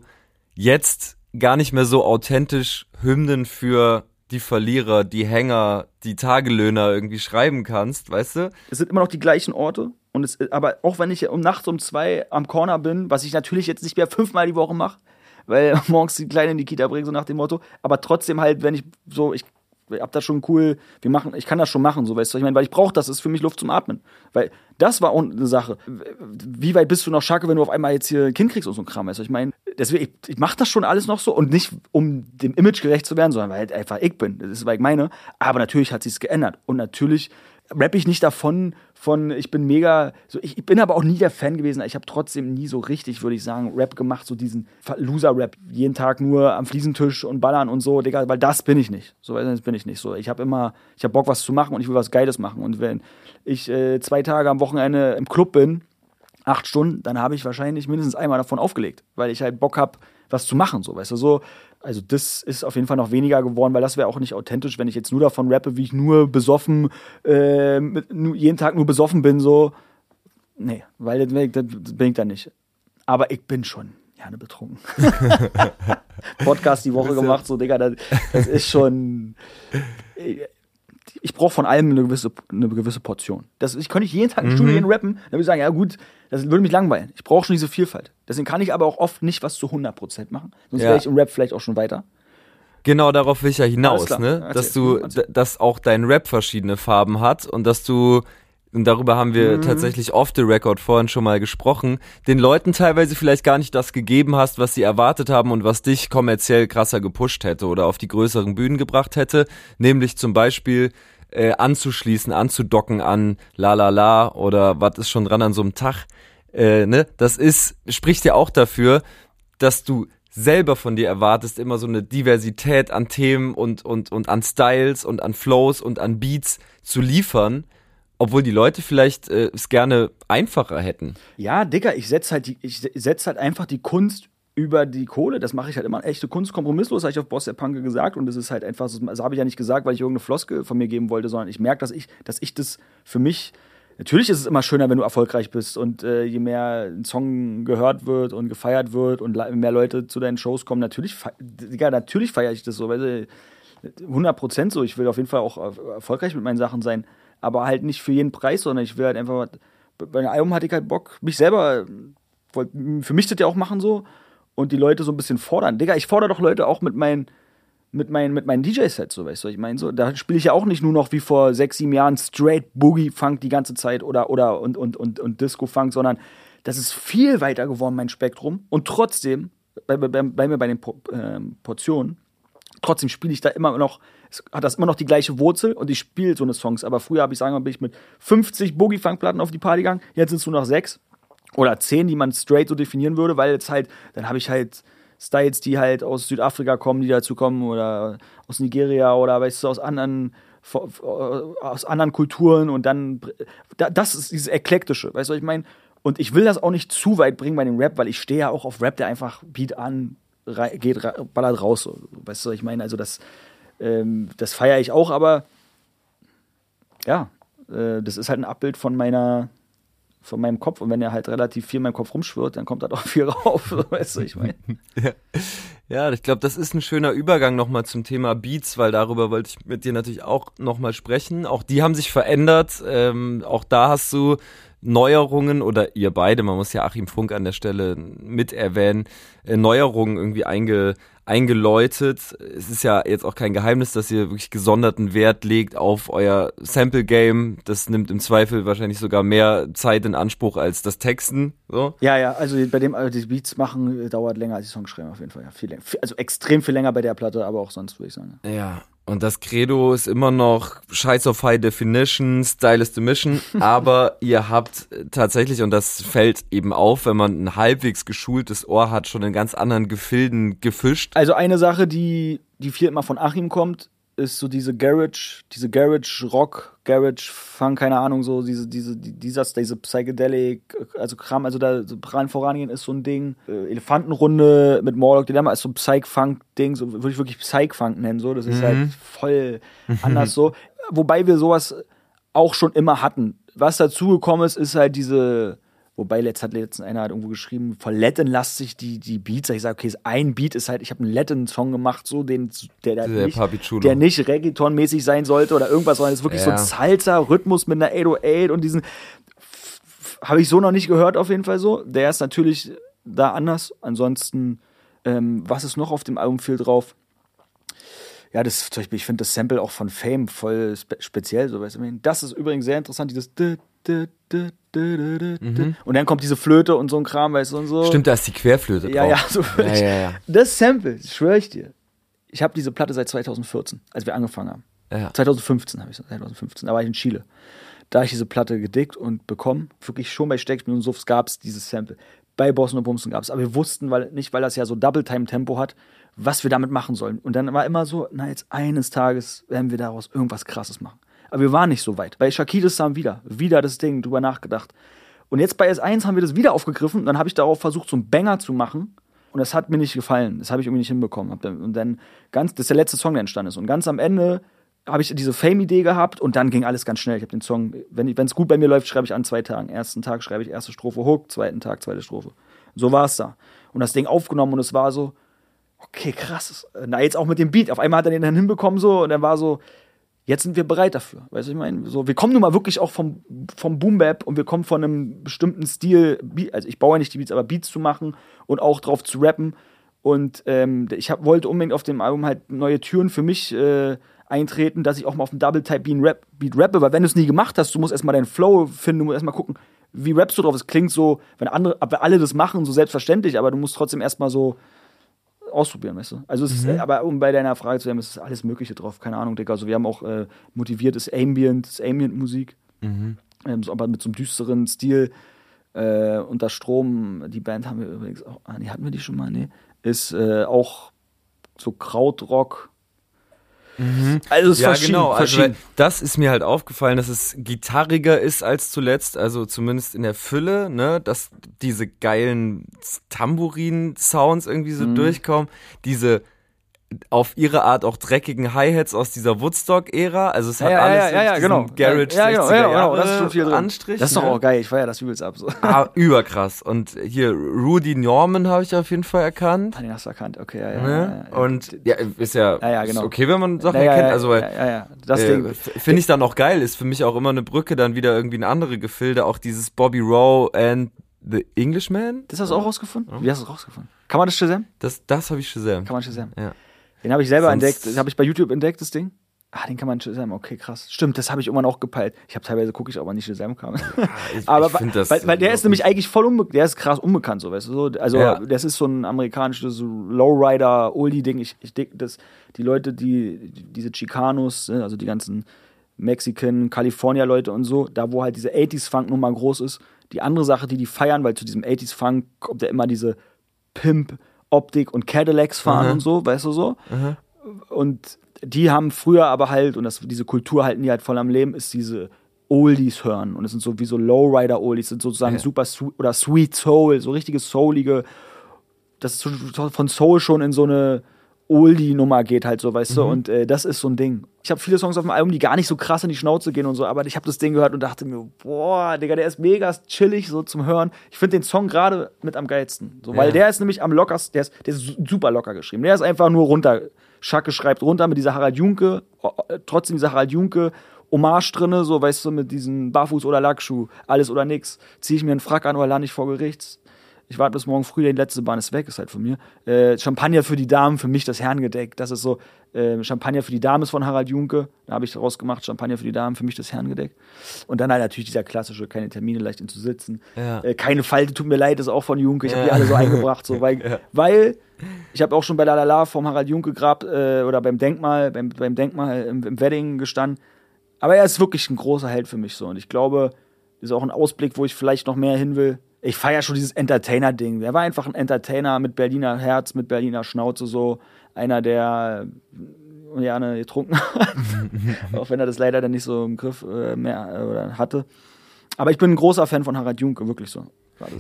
jetzt gar nicht mehr so authentisch Hymnen für die Verlierer, die Hänger, die Tagelöhner irgendwie schreiben kannst, weißt du? es sind immer noch die gleichen Orte. Und es, aber auch wenn ich um nachts um zwei am Corner bin, was ich natürlich jetzt nicht mehr fünfmal die Woche mache, weil morgens die Kleine in die Kita bringe, so nach dem Motto, aber trotzdem halt, wenn ich so, ich hab das schon cool, wir machen, ich kann das schon machen, so weißt du, ich meine, weil ich brauche das, ist für mich Luft zum Atmen. Weil das war auch eine Sache. Wie weit bist du noch Schacke, wenn du auf einmal jetzt hier ein Kind kriegst und so ein Kram, weißt du, ich meine, deswegen, ich, ich mache das schon alles noch so und nicht, um dem Image gerecht zu werden, sondern weil halt einfach ich bin, das ist, weil ich meine, aber natürlich hat sich's geändert. Und natürlich rappe ich nicht davon, von ich bin mega, so ich, ich bin aber auch nie der Fan gewesen. Ich habe trotzdem nie so richtig, würde ich sagen, Rap gemacht, so diesen Loser-Rap, jeden Tag nur am Fliesentisch und ballern und so, Digga, weil das bin ich nicht. So, das bin ich nicht. So, ich habe immer, ich habe Bock, was zu machen und ich will was Geiles machen. Und wenn ich äh, zwei Tage am Wochenende im Club bin, acht Stunden, dann habe ich wahrscheinlich mindestens einmal davon aufgelegt, weil ich halt Bock habe, was zu machen, so, weißt du, so. Also das ist auf jeden Fall noch weniger geworden, weil das wäre auch nicht authentisch, wenn ich jetzt nur davon rappe, wie ich nur besoffen, äh, mit, nur, jeden Tag nur besoffen bin, so. Nee, weil das, das, ich dann nicht. Aber ich bin schon gerne betrunken. Podcast die Woche gemacht, so, Digga, das, das ist schon ich brauche von allem eine gewisse, eine gewisse Portion. Das, ich könnte nicht jeden Tag im Studio gehen rappen, dann würde ich sagen, ja gut, das würde mich langweilen. Ich brauche schon diese Vielfalt. Deswegen kann ich aber auch oft nicht was zu 100% machen. Sonst Ja. wäre ich im Rap vielleicht auch schon weiter. Genau darauf will ich ja hinaus, ne? Erzähl. Dass du, Erzähl. dass auch dein Rap verschiedene Farben hat und dass du, und darüber haben wir tatsächlich off the record vorhin schon mal gesprochen, den Leuten teilweise vielleicht gar nicht das gegeben hast, was sie erwartet haben und was dich kommerziell krasser gepusht hätte oder auf die größeren Bühnen gebracht hätte, nämlich zum Beispiel äh, anzuschließen, anzudocken an La La La oder was ist schon dran an so einem Tag, äh, ne? Das ist, spricht ja auch dafür, dass du selber von dir erwartest, immer so eine Diversität an Themen und, und, und an Styles und an Flows und an Beats zu liefern, obwohl die Leute vielleicht äh, es gerne einfacher hätten. Ja, Dicker, ich setze halt, setz halt einfach die Kunst über die Kohle. Das mache ich halt immer. Echte Kunst kompromisslos, habe ich auf Boss der Punke gesagt. Und das ist halt einfach, das habe ich ja nicht gesagt, weil ich irgendeine Floskel von mir geben wollte, sondern ich merke, dass ich, dass ich das für mich Natürlich ist es immer schöner, wenn du erfolgreich bist und äh, je mehr ein Song gehört wird und gefeiert wird und mehr Leute zu deinen Shows kommen, natürlich, Digga, natürlich feiere ich das so, weil äh, 100 Prozent so. Ich will auf jeden Fall auch äh, erfolgreich mit meinen Sachen sein, aber halt nicht für jeden Preis, sondern ich will halt einfach, bei einem Album hatte ich halt Bock, mich selber, für mich das ja auch machen so und die Leute so ein bisschen fordern. Digga, ich fordere doch Leute auch mit meinen mit meinen, mit meinen DJ-Sets, so weißt du, ich meine, so, da spiele ich ja auch nicht nur noch wie vor sechs, sieben Jahren straight Boogie-Funk die ganze Zeit oder, oder und, und, und, und Disco-Funk, sondern das ist viel weiter geworden, mein Spektrum. Und trotzdem, bei, bei, bei mir bei den po ähm, Portionen, trotzdem spiele ich da immer noch, hat das immer noch die gleiche Wurzel und ich spiele so eine Songs. Aber früher habe ich sagen, wir bin ich mit 50 Boogie-Funk-Platten auf die Party gegangen, jetzt sind es nur noch sechs oder zehn, die man straight so definieren würde, weil jetzt halt, dann habe ich halt Styles, die halt aus Südafrika kommen, die dazu kommen oder aus Nigeria oder weißt du, aus anderen aus anderen Kulturen und dann da- das ist dieses eklektische, weißt du, was ich meine? Und ich will das auch nicht zu weit bringen bei dem Rap, weil ich stehe ja auch auf Rap, der einfach Beat an, geht, ballert raus, so. weißt du, was ich meine? Also das ähm, das feiere ich auch, aber ja, äh, das ist halt ein Abbild von meiner von meinem Kopf und wenn er halt relativ viel in meinem Kopf rumschwirrt, dann kommt da doch viel rauf, weißt du, ich meine. Ja, ich glaube, das ist ein schöner Übergang nochmal zum Thema Beats, weil darüber wollte ich mit dir natürlich auch nochmal sprechen. Auch die haben sich verändert. Ähm, auch da hast du Neuerungen oder ihr beide, man muss ja Achim Funk an der Stelle mit erwähnen, äh, Neuerungen irgendwie einge, eingeläutet. Es ist ja jetzt auch kein Geheimnis, dass ihr wirklich gesonderten Wert legt auf euer Sample-Game. Das nimmt im Zweifel wahrscheinlich sogar mehr Zeit in Anspruch als das Texten. So. Ja, ja, also bei dem also die Beats machen äh, dauert länger als die Songs schreiben auf jeden Fall. Ja, viel länger. Also extrem viel länger bei der Platte, aber auch sonst würde ich sagen. Ja, und das Credo ist immer noch Scheiß auf High Definition, Style is the Mission, aber ihr habt tatsächlich, und das fällt eben auf, wenn man ein halbwegs geschultes Ohr hat, schon in ganz anderen Gefilden gefischt. Also eine Sache, die die viel immer von Achim kommt, ist so diese Garage, diese Garage Rock, Garage Funk, keine Ahnung, so diese diese die- dieser diese Psychedelic, also Kram, also da so Bran vorangehen ist so ein Ding. Äh, Elefantenrunde mit Morlock, mal ist so Psych Funk Ding, so würde ich wirklich Psych Funk nennen, so, das ist halt voll anders so, wobei wir sowas auch schon immer hatten. Was dazugekommen ist, ist halt diese Wobei letzt hat letztens einer hat irgendwo geschrieben, verletten lasst sich die, die Beats. Ich sage, okay, ein Beat ist halt, ich habe einen Letten-Song gemacht, so den, der, der, Der nicht, der nicht Reggaeton-mäßig sein sollte oder irgendwas, sondern es ist wirklich Ja. so ein Salsa-Rhythmus mit einer 808 und diesen habe ich so noch nicht gehört, auf jeden Fall so. Der ist natürlich da anders. Ansonsten, ähm, was ist noch auf dem Album viel drauf? Ja, das zum Beispiel, ich finde das Sample auch von Fame voll spe speziell, so weißt du. Das ist übrigens sehr interessant, dieses dü. und dann kommt diese Flöte und so ein Kram, weißt du, und so. Mhm. Stimmt, da ist die Querflöte Ja, drauf. ja, so ja, ja, ja. Das Sample, schwöre ich dir. Ich habe diese Platte seit 2014, als wir angefangen haben. Ja. 2015 habe ich 2015, da war ich in Chile. Da habe ich diese Platte gedickt und bekommen. Wirklich schon bei Steckspiel und Suffs gab es dieses Sample. Bei Bossen und Bumsen gab es. Aber wir wussten weil, nicht, weil das ja so Double-Time-Tempo hat, was wir damit machen sollen. Und dann war immer so, na, jetzt eines Tages werden wir daraus irgendwas Krasses machen. Aber wir waren nicht so weit. Bei Shakiris Sam wieder. Wieder das Ding, drüber nachgedacht. Und jetzt bei S1 haben wir das wieder aufgegriffen. Dann habe ich darauf versucht, so einen Banger zu machen. Und das hat mir nicht gefallen. Das habe ich irgendwie nicht hinbekommen. Dann- Und dann ganz, das ist der letzte Song, der entstanden ist. Und ganz am Ende habe ich diese Fame-Idee gehabt und dann ging alles ganz schnell. Ich habe den Song, wenn es gut bei mir läuft, schreibe ich an zwei Tagen. Ersten Tag schreibe ich erste Strophe Hook, zweiten Tag zweite Strophe. So war es da. Und das Ding aufgenommen und es war so, okay, krass. Na, jetzt auch mit dem Beat. Auf einmal hat er den dann hinbekommen so und er war so, jetzt sind wir bereit dafür. Weißt du, ich meine, so, wir kommen nun mal wirklich auch vom, vom Boom Bap und wir kommen von einem bestimmten Stil, also ich baue ja nicht die Beats, aber Beats zu machen und auch drauf zu rappen. Und ähm, ich hab, wollte unbedingt auf dem Album halt neue Türen für mich äh, eintreten, dass ich auch mal auf dem Double Type Beat rappe, weil wenn du es nie gemacht hast, du musst erstmal deinen Flow finden, du musst erstmal gucken, wie rappst du drauf. Es klingt so, wenn andere, wenn alle das machen, so selbstverständlich, aber du musst trotzdem erstmal so ausprobieren, weißt du? Also es ist, äh, aber um bei deiner Frage zu bleiben, es ist alles Mögliche drauf, keine Ahnung, Digga. Also wir haben auch äh, motiviertes Ambient, Ambient-Musik, ähm, so, aber mit so einem düsteren Stil. Äh, unter Strom, die Band haben wir übrigens auch, ah, nee, hatten wir die schon mal? Nee. Ist äh, auch so Krautrock. Also es Ja, verschieden, genau. Also verschieden. das ist mir halt aufgefallen, dass es gitarriger ist als zuletzt, also zumindest in der Fülle, ne, dass diese geilen Tambourin-Sounds irgendwie Mhm. so durchkommen, diese auf ihre Art auch dreckigen Hi-Hats aus dieser Woodstock-Ära. Also es hat ja, alles ja, ja, ja, genau. Garage ja, ja, 60er ja, genau, das ist schon viel drin. Anstrich. Das ist doch ne? auch geil, ich feier das übelst ab. So. Ah, überkrass. Und hier Rudy Norman habe ich auf jeden Fall erkannt. Ah, den hast du erkannt, okay, ja, ja. Ne? ja, ja. Und ja, ist ja, Ja, genau. ist okay, wenn man Sachen erkennt. Also ja, ja. Das äh, finde ich dann auch geil. Ist für mich auch immer eine Brücke dann wieder irgendwie in andere Gefilde. Auch dieses Bobby Rowe and the Englishman. Das hast du auch rausgefunden? Wie hast du es rausgefunden? Kann man das Shazam? Das, das habe ich Shazam. Kann man Shazam. Ja. Den habe ich selber Sonst- entdeckt. Das habe ich bei YouTube entdeckt, das Ding. Ah, den kann man Shazam. Okay, krass. Stimmt, das habe ich irgendwann auch gepeilt. Ich habe teilweise gucke ich, aber nicht Shazam kam. Ich, aber ich das weil, weil der ist nämlich eigentlich voll unbekannt. Der ist krass unbekannt, so weißt du. So, also Ja. das ist so ein amerikanisches Lowrider, Oldie-Ding. Ich, ich denke, dass die Leute, die diese Chicanos, ne, also die ganzen Mexican, California-Leute und so, da wo halt diese 80s-Funk nun mal groß ist, die andere Sache, die die feiern, weil zu diesem 80s-Funk kommt ja immer diese Pimp-Optik und Cadillacs fahren Mhm. und so, weißt du so. Und die haben früher aber halt, und das, diese Kultur halten die halt voll am Leben, ist diese Oldies hören. Und es sind so wie so Lowrider-Oldies, sind sozusagen Ja. super sweet oder Sweet Soul, so richtige soulige, das ist von Soul schon in so eine Oldie-Nummer geht halt so, weißt du, und äh, das ist so ein Ding. Ich habe viele Songs auf dem Album, die gar nicht so krass in die Schnauze gehen und so, aber ich habe das Ding gehört und dachte mir, boah, Digga, der ist mega chillig so zum Hören. Ich finde den Song gerade mit am geilsten, so, weil Ja. der ist nämlich am lockersten, der ist, der ist su- super locker geschrieben. Der ist einfach nur runter, Schacke schreibt runter mit dieser Harald Junke, trotzdem dieser Harald Junke, Hommage drinne, so, weißt du, mit diesen Barfuß- oder Lackschuh, alles oder nix. Zieh ich mir einen Frack an oder lande ich vor Gericht. Ich warte bis morgen früh, die letzte Bahn ist weg, ist halt von mir. Äh, Champagner für die Damen, für mich das Herrengedeck. Das ist so, äh, Champagner für die Damen ist von Harald Junke. Da habe ich daraus gemacht, Champagner für die Damen, für mich das Herrengedeck. Und dann halt natürlich dieser klassische, keine Termine, leicht in zu sitzen. Ja. Äh, keine Falte, tut mir leid, ist auch von Junke. Ich habe die alle so eingebracht, so, weil, weil ich habe auch schon bei La La La vom Harald Junke Grab äh, oder beim Denkmal, beim, beim Denkmal im, im Wedding gestanden. Aber er ist wirklich ein großer Held für mich so. Und ich glaube, ist auch ein Ausblick, wo ich vielleicht noch mehr hin will. Ich feiere schon dieses Entertainer-Ding. Er war einfach ein Entertainer mit Berliner Herz, mit Berliner Schnauze so. Einer, der äh, gerne getrunken hat. auch wenn er das leider dann nicht so im Griff äh, mehr äh, hatte. Aber ich bin ein großer Fan von Harald Junke, wirklich so.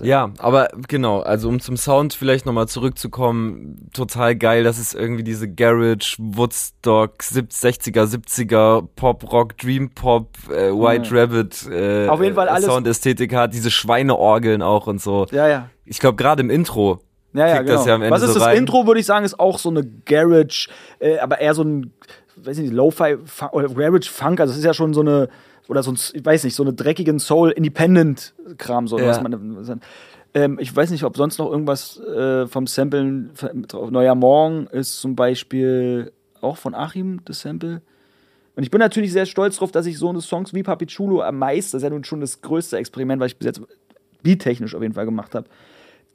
Ja, aber genau, also um zum Sound vielleicht nochmal zurückzukommen, total geil, das ist irgendwie diese Garage, Woodstock, 60er, 70er, Pop, Rock, Dream Pop, äh, White Rabbit, äh, Auf jeden Fall alles- Soundästhetik hat, diese Schweineorgeln auch und so. Ja, ja. Ich glaube gerade im Intro Ja, ja, genau. das ja am Ende Was ist so das rein. Intro, würde ich sagen, ist auch so eine Garage, äh, aber eher so ein, weiß ich nicht, Lo-Fi Garage Funk. Also es ist ja schon so eine, oder so ein, ich weiß nicht, so eine dreckigen Soul Independent Kram, so Ja. was man. Ähm, ich weiß nicht, ob sonst noch irgendwas äh, vom Samplen. Neuer Morgen ist zum Beispiel auch von Achim, das Sample. Und ich bin natürlich sehr stolz darauf, dass ich so eine Songs wie Papi Chulo am meisten, das ist ja nun schon das größte Experiment, was ich bis jetzt beattechnisch auf jeden Fall gemacht habe,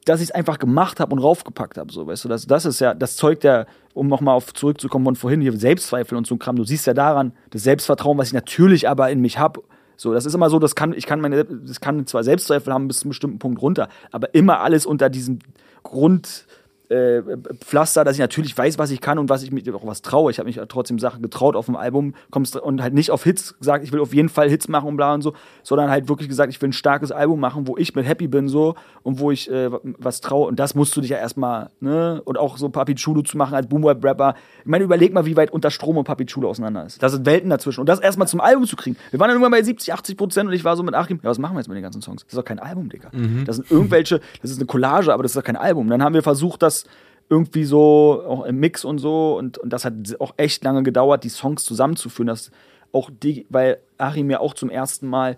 dass ich es einfach gemacht habe und raufgepackt habe. So, weißt du, das, das ist ja, das zeugt ja, um nochmal auf zurückzukommen von vorhin, hier Selbstzweifel und so ein Kram. Du siehst ja daran, das Selbstvertrauen, was ich natürlich aber in mich habe. So, das ist immer so, das kann, ich kann meine, das kann zwar Selbstzweifel haben bis zu einem bestimmten Punkt runter, aber immer alles unter diesem Grund, äh, Pflaster, dass ich natürlich weiß, was ich kann und was ich mir auch was traue. Ich habe mich trotzdem Sachen getraut auf dem Album kommst, und halt nicht auf Hits gesagt, ich will auf jeden Fall Hits machen und bla und so, sondern halt wirklich gesagt, ich will ein starkes Album machen, wo ich mit happy bin so und wo ich äh, was traue. Und das musst du dich ja erstmal, ne? Und auch so Papi Chulo zu machen als Boomweb-Rapper. Ich meine, überleg mal, wie weit unter Strom und Papi Chulo auseinander ist. Da sind Welten dazwischen. Und das erstmal zum Album zu kriegen. Wir waren dann irgendwann bei 70, 80 Prozent und ich war so mit Achim, ja, was machen wir jetzt mit den ganzen Songs? Das ist doch kein Album, Digga. Das sind irgendwelche, das ist eine Collage, aber das ist doch kein Album. Dann haben wir versucht, das irgendwie so auch im Mix und so und, und das hat auch echt lange gedauert, die Songs zusammenzuführen, dass auch die, weil Achim ja auch zum ersten Mal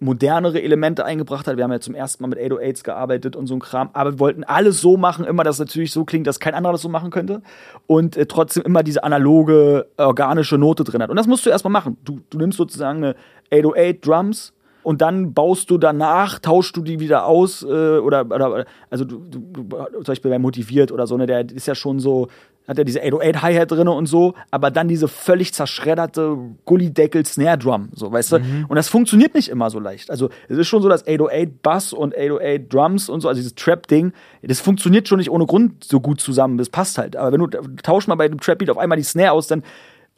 modernere Elemente eingebracht hat. Wir haben ja zum ersten Mal mit 808s gearbeitet und so ein Kram, aber wir wollten alles so machen, immer, dass es natürlich so klingt, dass kein anderer das so machen könnte und äh, trotzdem immer diese analoge, organische Note drin hat. Und das musst du erstmal machen. Du, du nimmst sozusagen eine 808 Drums und dann baust du danach, tauschst du die wieder aus äh, oder, oder also du, du, zum Beispiel bei Motiviert oder so, ne, der ist ja schon so, hat ja diese 808 Hi-Hat drin und so, aber dann diese völlig zerschredderte Gullideckel Snare Drum, so, weißt du? Und das funktioniert nicht immer so leicht. Also, es ist schon so, dass 808 Bass und 808 Drums und so, also dieses Trap-Ding, das funktioniert schon nicht ohne Grund so gut zusammen. Das passt halt. Aber wenn du tausch mal bei einem Trap-Beat auf einmal die Snare aus, dann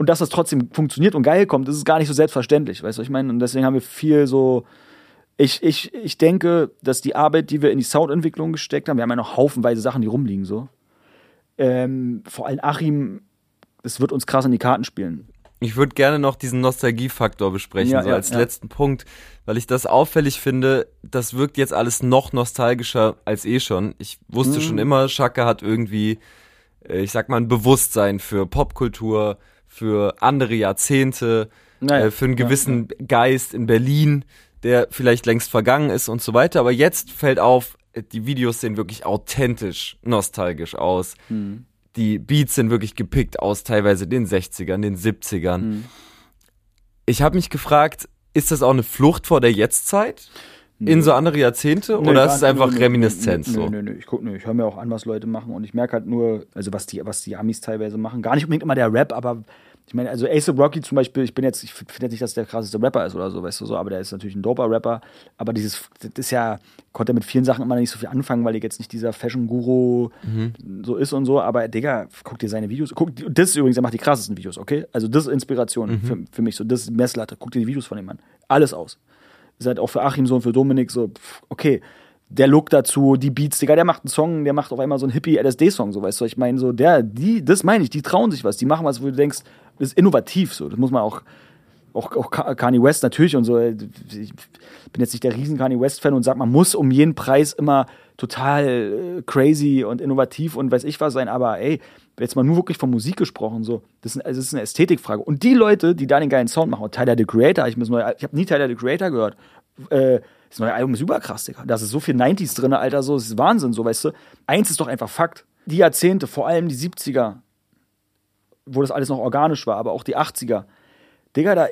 und dass das trotzdem funktioniert und geil kommt, das ist gar nicht so selbstverständlich, weißt du, ich meine? Und deswegen haben wir viel so. Ich, ich, ich denke, dass die Arbeit, die wir in die Soundentwicklung gesteckt haben, wir haben ja noch haufenweise Sachen, die rumliegen so. Ähm, vor allem Achim, es wird uns krass in die Karten spielen. Ich würde gerne noch diesen Nostalgiefaktor besprechen, Ja, so ja, als ja. letzten Punkt, weil ich das auffällig finde, das wirkt jetzt alles noch nostalgischer als eh schon. Ich wusste Mhm. schon immer, Schacke hat irgendwie, äh, ich sag mal, ein Bewusstsein für Popkultur, für andere Jahrzehnte, Naja, äh, für einen ja, gewissen Geist in Berlin, der vielleicht längst vergangen ist und so weiter. Aber jetzt fällt auf, äh, die Videos sehen wirklich authentisch nostalgisch aus. Mhm. Die Beats sind wirklich gepickt aus teilweise den 60ern, den 70ern. Mhm. Ich habe mich gefragt, ist das auch eine Flucht vor der Jetztzeit? In so andere Jahrzehnte? Nee, oder ist es einfach Nö, Reminiszenz nö, so? Nö, nö. Ich guck, nö, ich höre mir auch an, was Leute machen und ich merke halt nur, also was die, was die Amis teilweise machen. Gar nicht unbedingt immer der Rap, aber ich meine, also Ace Rocky zum Beispiel, ich bin jetzt, ich finde jetzt nicht, dass der krasseste Rapper ist oder so, weißt du so, aber der ist natürlich ein doper Rapper. Aber dieses, das ist ja, konnte mit vielen Sachen immer nicht so viel anfangen, weil er jetzt nicht dieser Fashion-Guru Mhm. so ist und so. Aber Digga, guck dir seine Videos, guck, das ist übrigens, er macht die krassesten Videos, okay? Also das ist Inspiration Mhm. für, für mich, so, das ist Messlatte. Guck dir die Videos von dem an. Alles aus ist halt auch für Achim so und für Dominik so, pff, okay, der Look dazu, die Beats, Digga, der macht einen Song, der macht auf einmal so einen Hippie-LSD-Song, so, weißt du, ich meine, so, der, die, das meine ich, die trauen sich was, die machen was, wo du denkst, das ist innovativ, so, das muss man auch, auch, auch Ka- Kanye West natürlich und so, ich bin jetzt nicht der riesen Kanye West-Fan und sag, man muss um jeden Preis immer total äh, crazy und innovativ und weiß ich was sein, aber ey, jetzt mal nur wirklich von Musik gesprochen, so, das ist, also das ist eine Ästhetikfrage. Und die Leute, die da den geilen Sound machen, und Tyler the Creator, ich, ich habe nie Tyler the Creator gehört, äh, das neue Album ist überkrass, Digga. Da ist so viel 90s drin, Alter, so, das ist Wahnsinn, so, weißt du. Eins ist doch einfach Fakt. Die Jahrzehnte, vor allem die 70er, wo das alles noch organisch war, aber auch die 80er, Digga, da,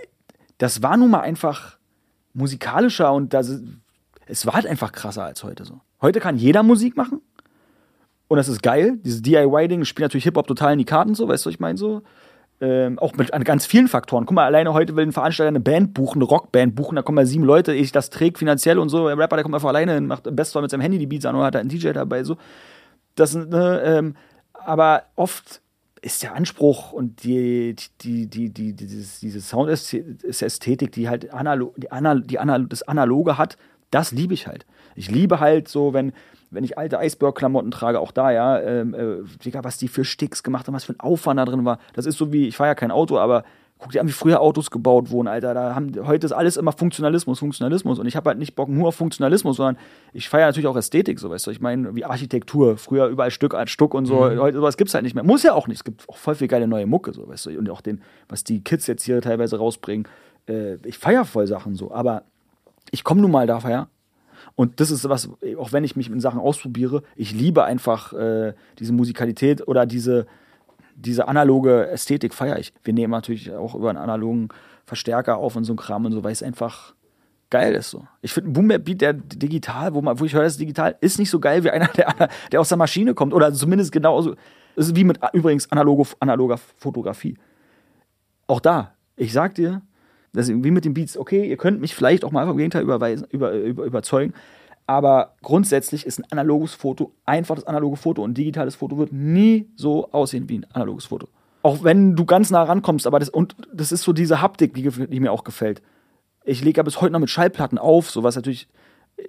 das war nun mal einfach musikalischer und das, es war halt einfach krasser als heute so. Heute kann jeder Musik machen und das ist geil. Dieses DIY-Ding spielt natürlich Hip-Hop total in die Karten, so, weißt du, was ich meine, so. Ähm, auch mit an ganz vielen Faktoren. Guck mal, alleine heute will ein Veranstalter eine Band buchen, eine Rockband buchen, da kommen mal sieben Leute, ich das trägt finanziell und so. Der Rapper, der kommt einfach alleine hin, macht im Bestfall mit seinem Handy die Beats an oder hat einen DJ dabei, so. Das sind, ne, ähm, aber oft ist der Anspruch und die, die, die, die, dieses, diese Soundästhetik, die halt analog, die Anal, die Anal, das Analoge hat, das liebe ich halt. Ich liebe halt so, wenn, wenn ich alte Eisberg-Klamotten trage, auch da, ja, ähm, äh, Digga, was die für Sticks gemacht haben, was für ein Aufwand da drin war. Das ist so wie, ich fahre ja kein Auto, aber guck dir an, wie früher Autos gebaut wurden, Alter. Da haben, heute ist alles immer Funktionalismus, Funktionalismus. Und ich habe halt nicht Bock nur auf Funktionalismus, sondern ich feiere natürlich auch Ästhetik, so weißt du. Ich meine, wie Architektur, früher überall Stück als Stück und so. Heute sowas gibt's halt nicht mehr. Muss ja auch nicht. Es gibt auch voll viel geile neue Mucke, so weißt du. Und auch den, was die Kids jetzt hier teilweise rausbringen. Äh, ich feiere voll Sachen so, aber ich komme nun mal daher. Und das ist was, auch wenn ich mich in Sachen ausprobiere, ich liebe einfach äh, diese Musikalität oder diese, diese analoge Ästhetik feiere ich. Wir nehmen natürlich auch über einen analogen Verstärker auf und so ein Kram und so, weil es einfach geil ist so. Ich finde ein Boom Bap Beat, der digital, wo, man, wo ich höre, das ist digital, ist nicht so geil wie einer, der, der aus der Maschine kommt. Oder zumindest genauso. Das ist wie mit übrigens analoge, analoger Fotografie. Auch da, ich sag dir, das ist wie mit den Beats, okay, ihr könnt mich vielleicht auch mal vom Gegenteil überweisen, über, über, überzeugen, aber grundsätzlich ist ein analoges Foto einfach das analoge Foto und ein digitales Foto wird nie so aussehen wie ein analoges Foto. Auch wenn du ganz nah rankommst, aber das, und das ist so diese Haptik, die, die mir auch gefällt. Ich lege ja bis heute noch mit Schallplatten auf, so was natürlich,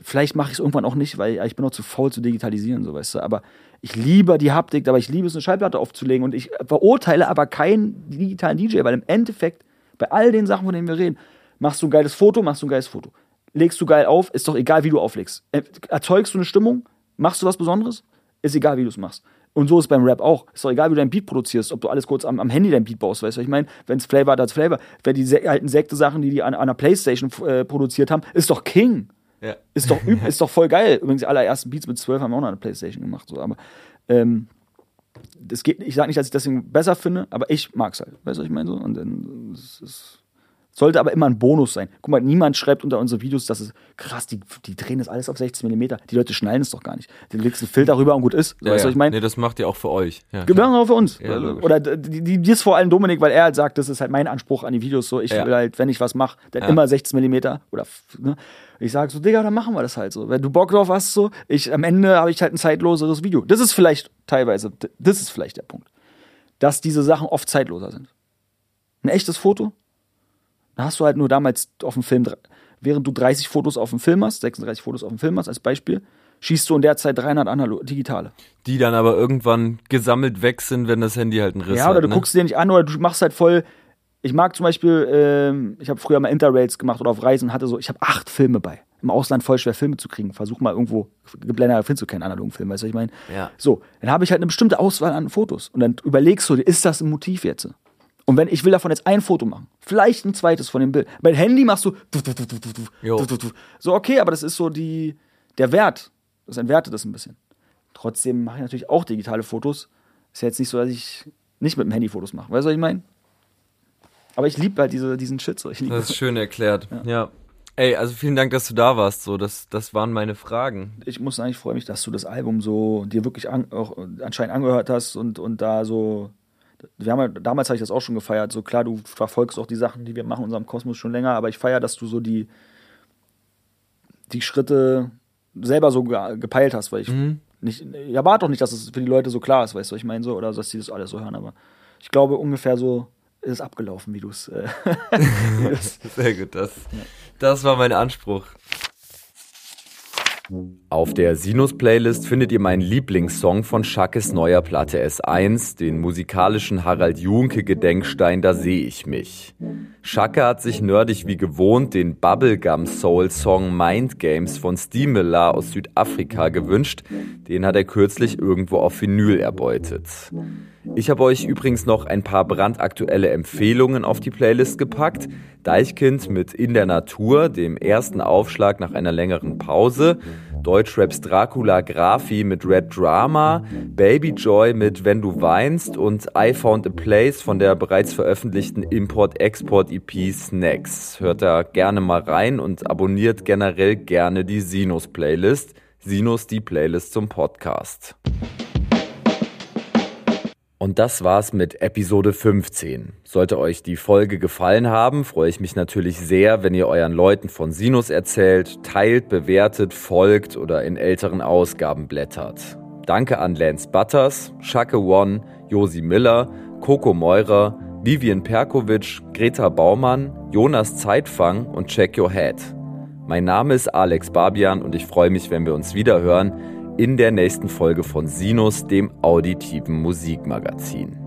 vielleicht mache ich es irgendwann auch nicht, weil ich bin noch zu faul zu digitalisieren, so weißt du, aber ich liebe die Haptik, aber ich liebe es, eine Schallplatte aufzulegen und ich verurteile aber keinen digitalen DJ, weil im Endeffekt bei all den Sachen, von denen wir reden, machst du ein geiles Foto, machst du ein geiles Foto. Legst du geil auf, ist doch egal, wie du auflegst. Äh, Erzeugst du eine Stimmung, machst du was Besonderes, ist egal, wie du es machst. Und so ist beim Rap auch. Ist doch egal, wie du dein Beat produzierst, ob du alles kurz am, am Handy dein Beat baust, weißt du, was ich meine? Wenn es Flavor hat als Flavor. Wenn die se alten Sekte-Sachen, die die an, an einer Playstation äh, produziert haben, ist doch King. Ja. Ist doch, üb- ist doch voll geil. Übrigens, die allerersten Beats mit 12 haben wir auch noch an der Playstation gemacht. So. Aber ähm, das geht, ich sage nicht, dass ich das besser finde, aber ich mag's halt. Weißt du, was ich meine? So? Und dann es ist, sollte aber immer ein Bonus sein. Guck mal, niemand schreibt unter unsere Videos, dass es krass, die, die drehen das alles auf 16 mm. Die Leute schnallen es doch gar nicht. Du legst einen Filter rüber und gut ist. Ja, weißt du, ja. was ich meine? Nee, das macht ihr auch für euch. Ja, Genau auch für uns. Ja. Oder die, die, die ist vor allem Dominik, weil er halt sagt, das ist halt mein Anspruch an die Videos so. Ich will halt, wenn ich was mache, dann immer 16 mm oder ne? ich sage so, Digga, dann machen wir das halt so. Wenn du Bock drauf hast, so, ich am Ende habe ich halt ein zeitloseres Video. Das ist vielleicht teilweise, das ist vielleicht der Punkt, dass diese Sachen oft zeitloser sind. Ein echtes Foto, da hast du halt nur damals auf dem Film, während du 30 Fotos auf dem Film hast, 36 Fotos auf dem Film hast als Beispiel, schießt du in der Zeit 300 Analog digitale. Die dann aber irgendwann gesammelt weg sind, wenn das Handy halt einen Riss Ja, hat. oder du ne? guckst dir nicht an oder du machst halt voll. Ich mag zum Beispiel, ähm, ich habe früher mal Interrails gemacht oder auf Reisen hatte so, ich habe acht Filme bei. Im Ausland voll schwer Filme zu kriegen. Versuch mal irgendwo geblendet findest du keinen analogen Film, weißt du, was ich meine? Ja. So, dann habe ich halt eine bestimmte Auswahl an Fotos und dann überlegst du dir, ist das ein Motiv jetzt? Und wenn ich will davon jetzt ein Foto machen, vielleicht ein zweites von dem Bild. Mein Handy machst du so okay, aber das ist so die der Wert. Das entwertet das ein bisschen. Trotzdem mache ich natürlich auch digitale Fotos. Ist ja jetzt nicht so, dass ich nicht mit dem Handy Fotos mache. Weißt du, was ich meine? Aber ich liebe halt diese, diesen Shit so. Das ist schön erklärt. Ja. Ey, also vielen Dank, dass du da warst. So, das, das waren meine Fragen. ich muss sagen, ich freue mich, dass du das Album so dir wirklich an, auch anscheinend angehört hast und, und da so. Wir haben ja, damals habe ich das auch schon gefeiert. So klar, du verfolgst auch die Sachen, die wir machen in unserem Kosmos schon länger, aber ich feiere, dass du so die, die Schritte selber so ge gepeilt hast, weil ich nicht, ich erwarte doch nicht, dass es für die Leute so klar ist, weißt du, was ich meine, so, oder dass die das alles so hören, aber ich glaube ungefähr so ist es abgelaufen, wie du es. Äh, wie du's- Sehr gut, das, das war mein Anspruch. Auf der Sinus-Playlist findet ihr meinen Lieblingssong von Schackes neuer Platte S1, den musikalischen Harald Junke Gedenkstein Da seh ich mich. Schacke hat sich nerdig wie gewohnt den Bubblegum Soul Song Mind Games von Steamilla aus Südafrika gewünscht. Den hat er kürzlich irgendwo auf Vinyl erbeutet. Ich habe euch übrigens noch ein paar brandaktuelle Empfehlungen auf die Playlist gepackt. Deichkind mit In der Natur, dem ersten Aufschlag nach einer längeren Pause. Deutschraps Dracula Graphi mit Red Drama, Baby Joy mit Wenn du weinst und I Found a Place von der bereits veröffentlichten Import-Export-EP Snacks. Hört da gerne mal rein und abonniert generell gerne die Sinus-Playlist. Sinus die Playlist zum Podcast. Und das war's mit Episode 15. Sollte euch die Folge gefallen haben, freue ich mich natürlich sehr, wenn ihr euren Leuten von Sinus erzählt, teilt, bewertet, folgt oder in älteren Ausgaben blättert. Danke an Lance Butters, Shake One, Josi Miller, Coco Meurer, Vivian Perkovic, Greta Baumann, Jonas Zeitfang und Check Your Head. Mein Name ist Alex Barbian und ich freue mich, wenn wir uns wieder hören in der nächsten Folge von Sinus, dem auditiven Musikmagazin.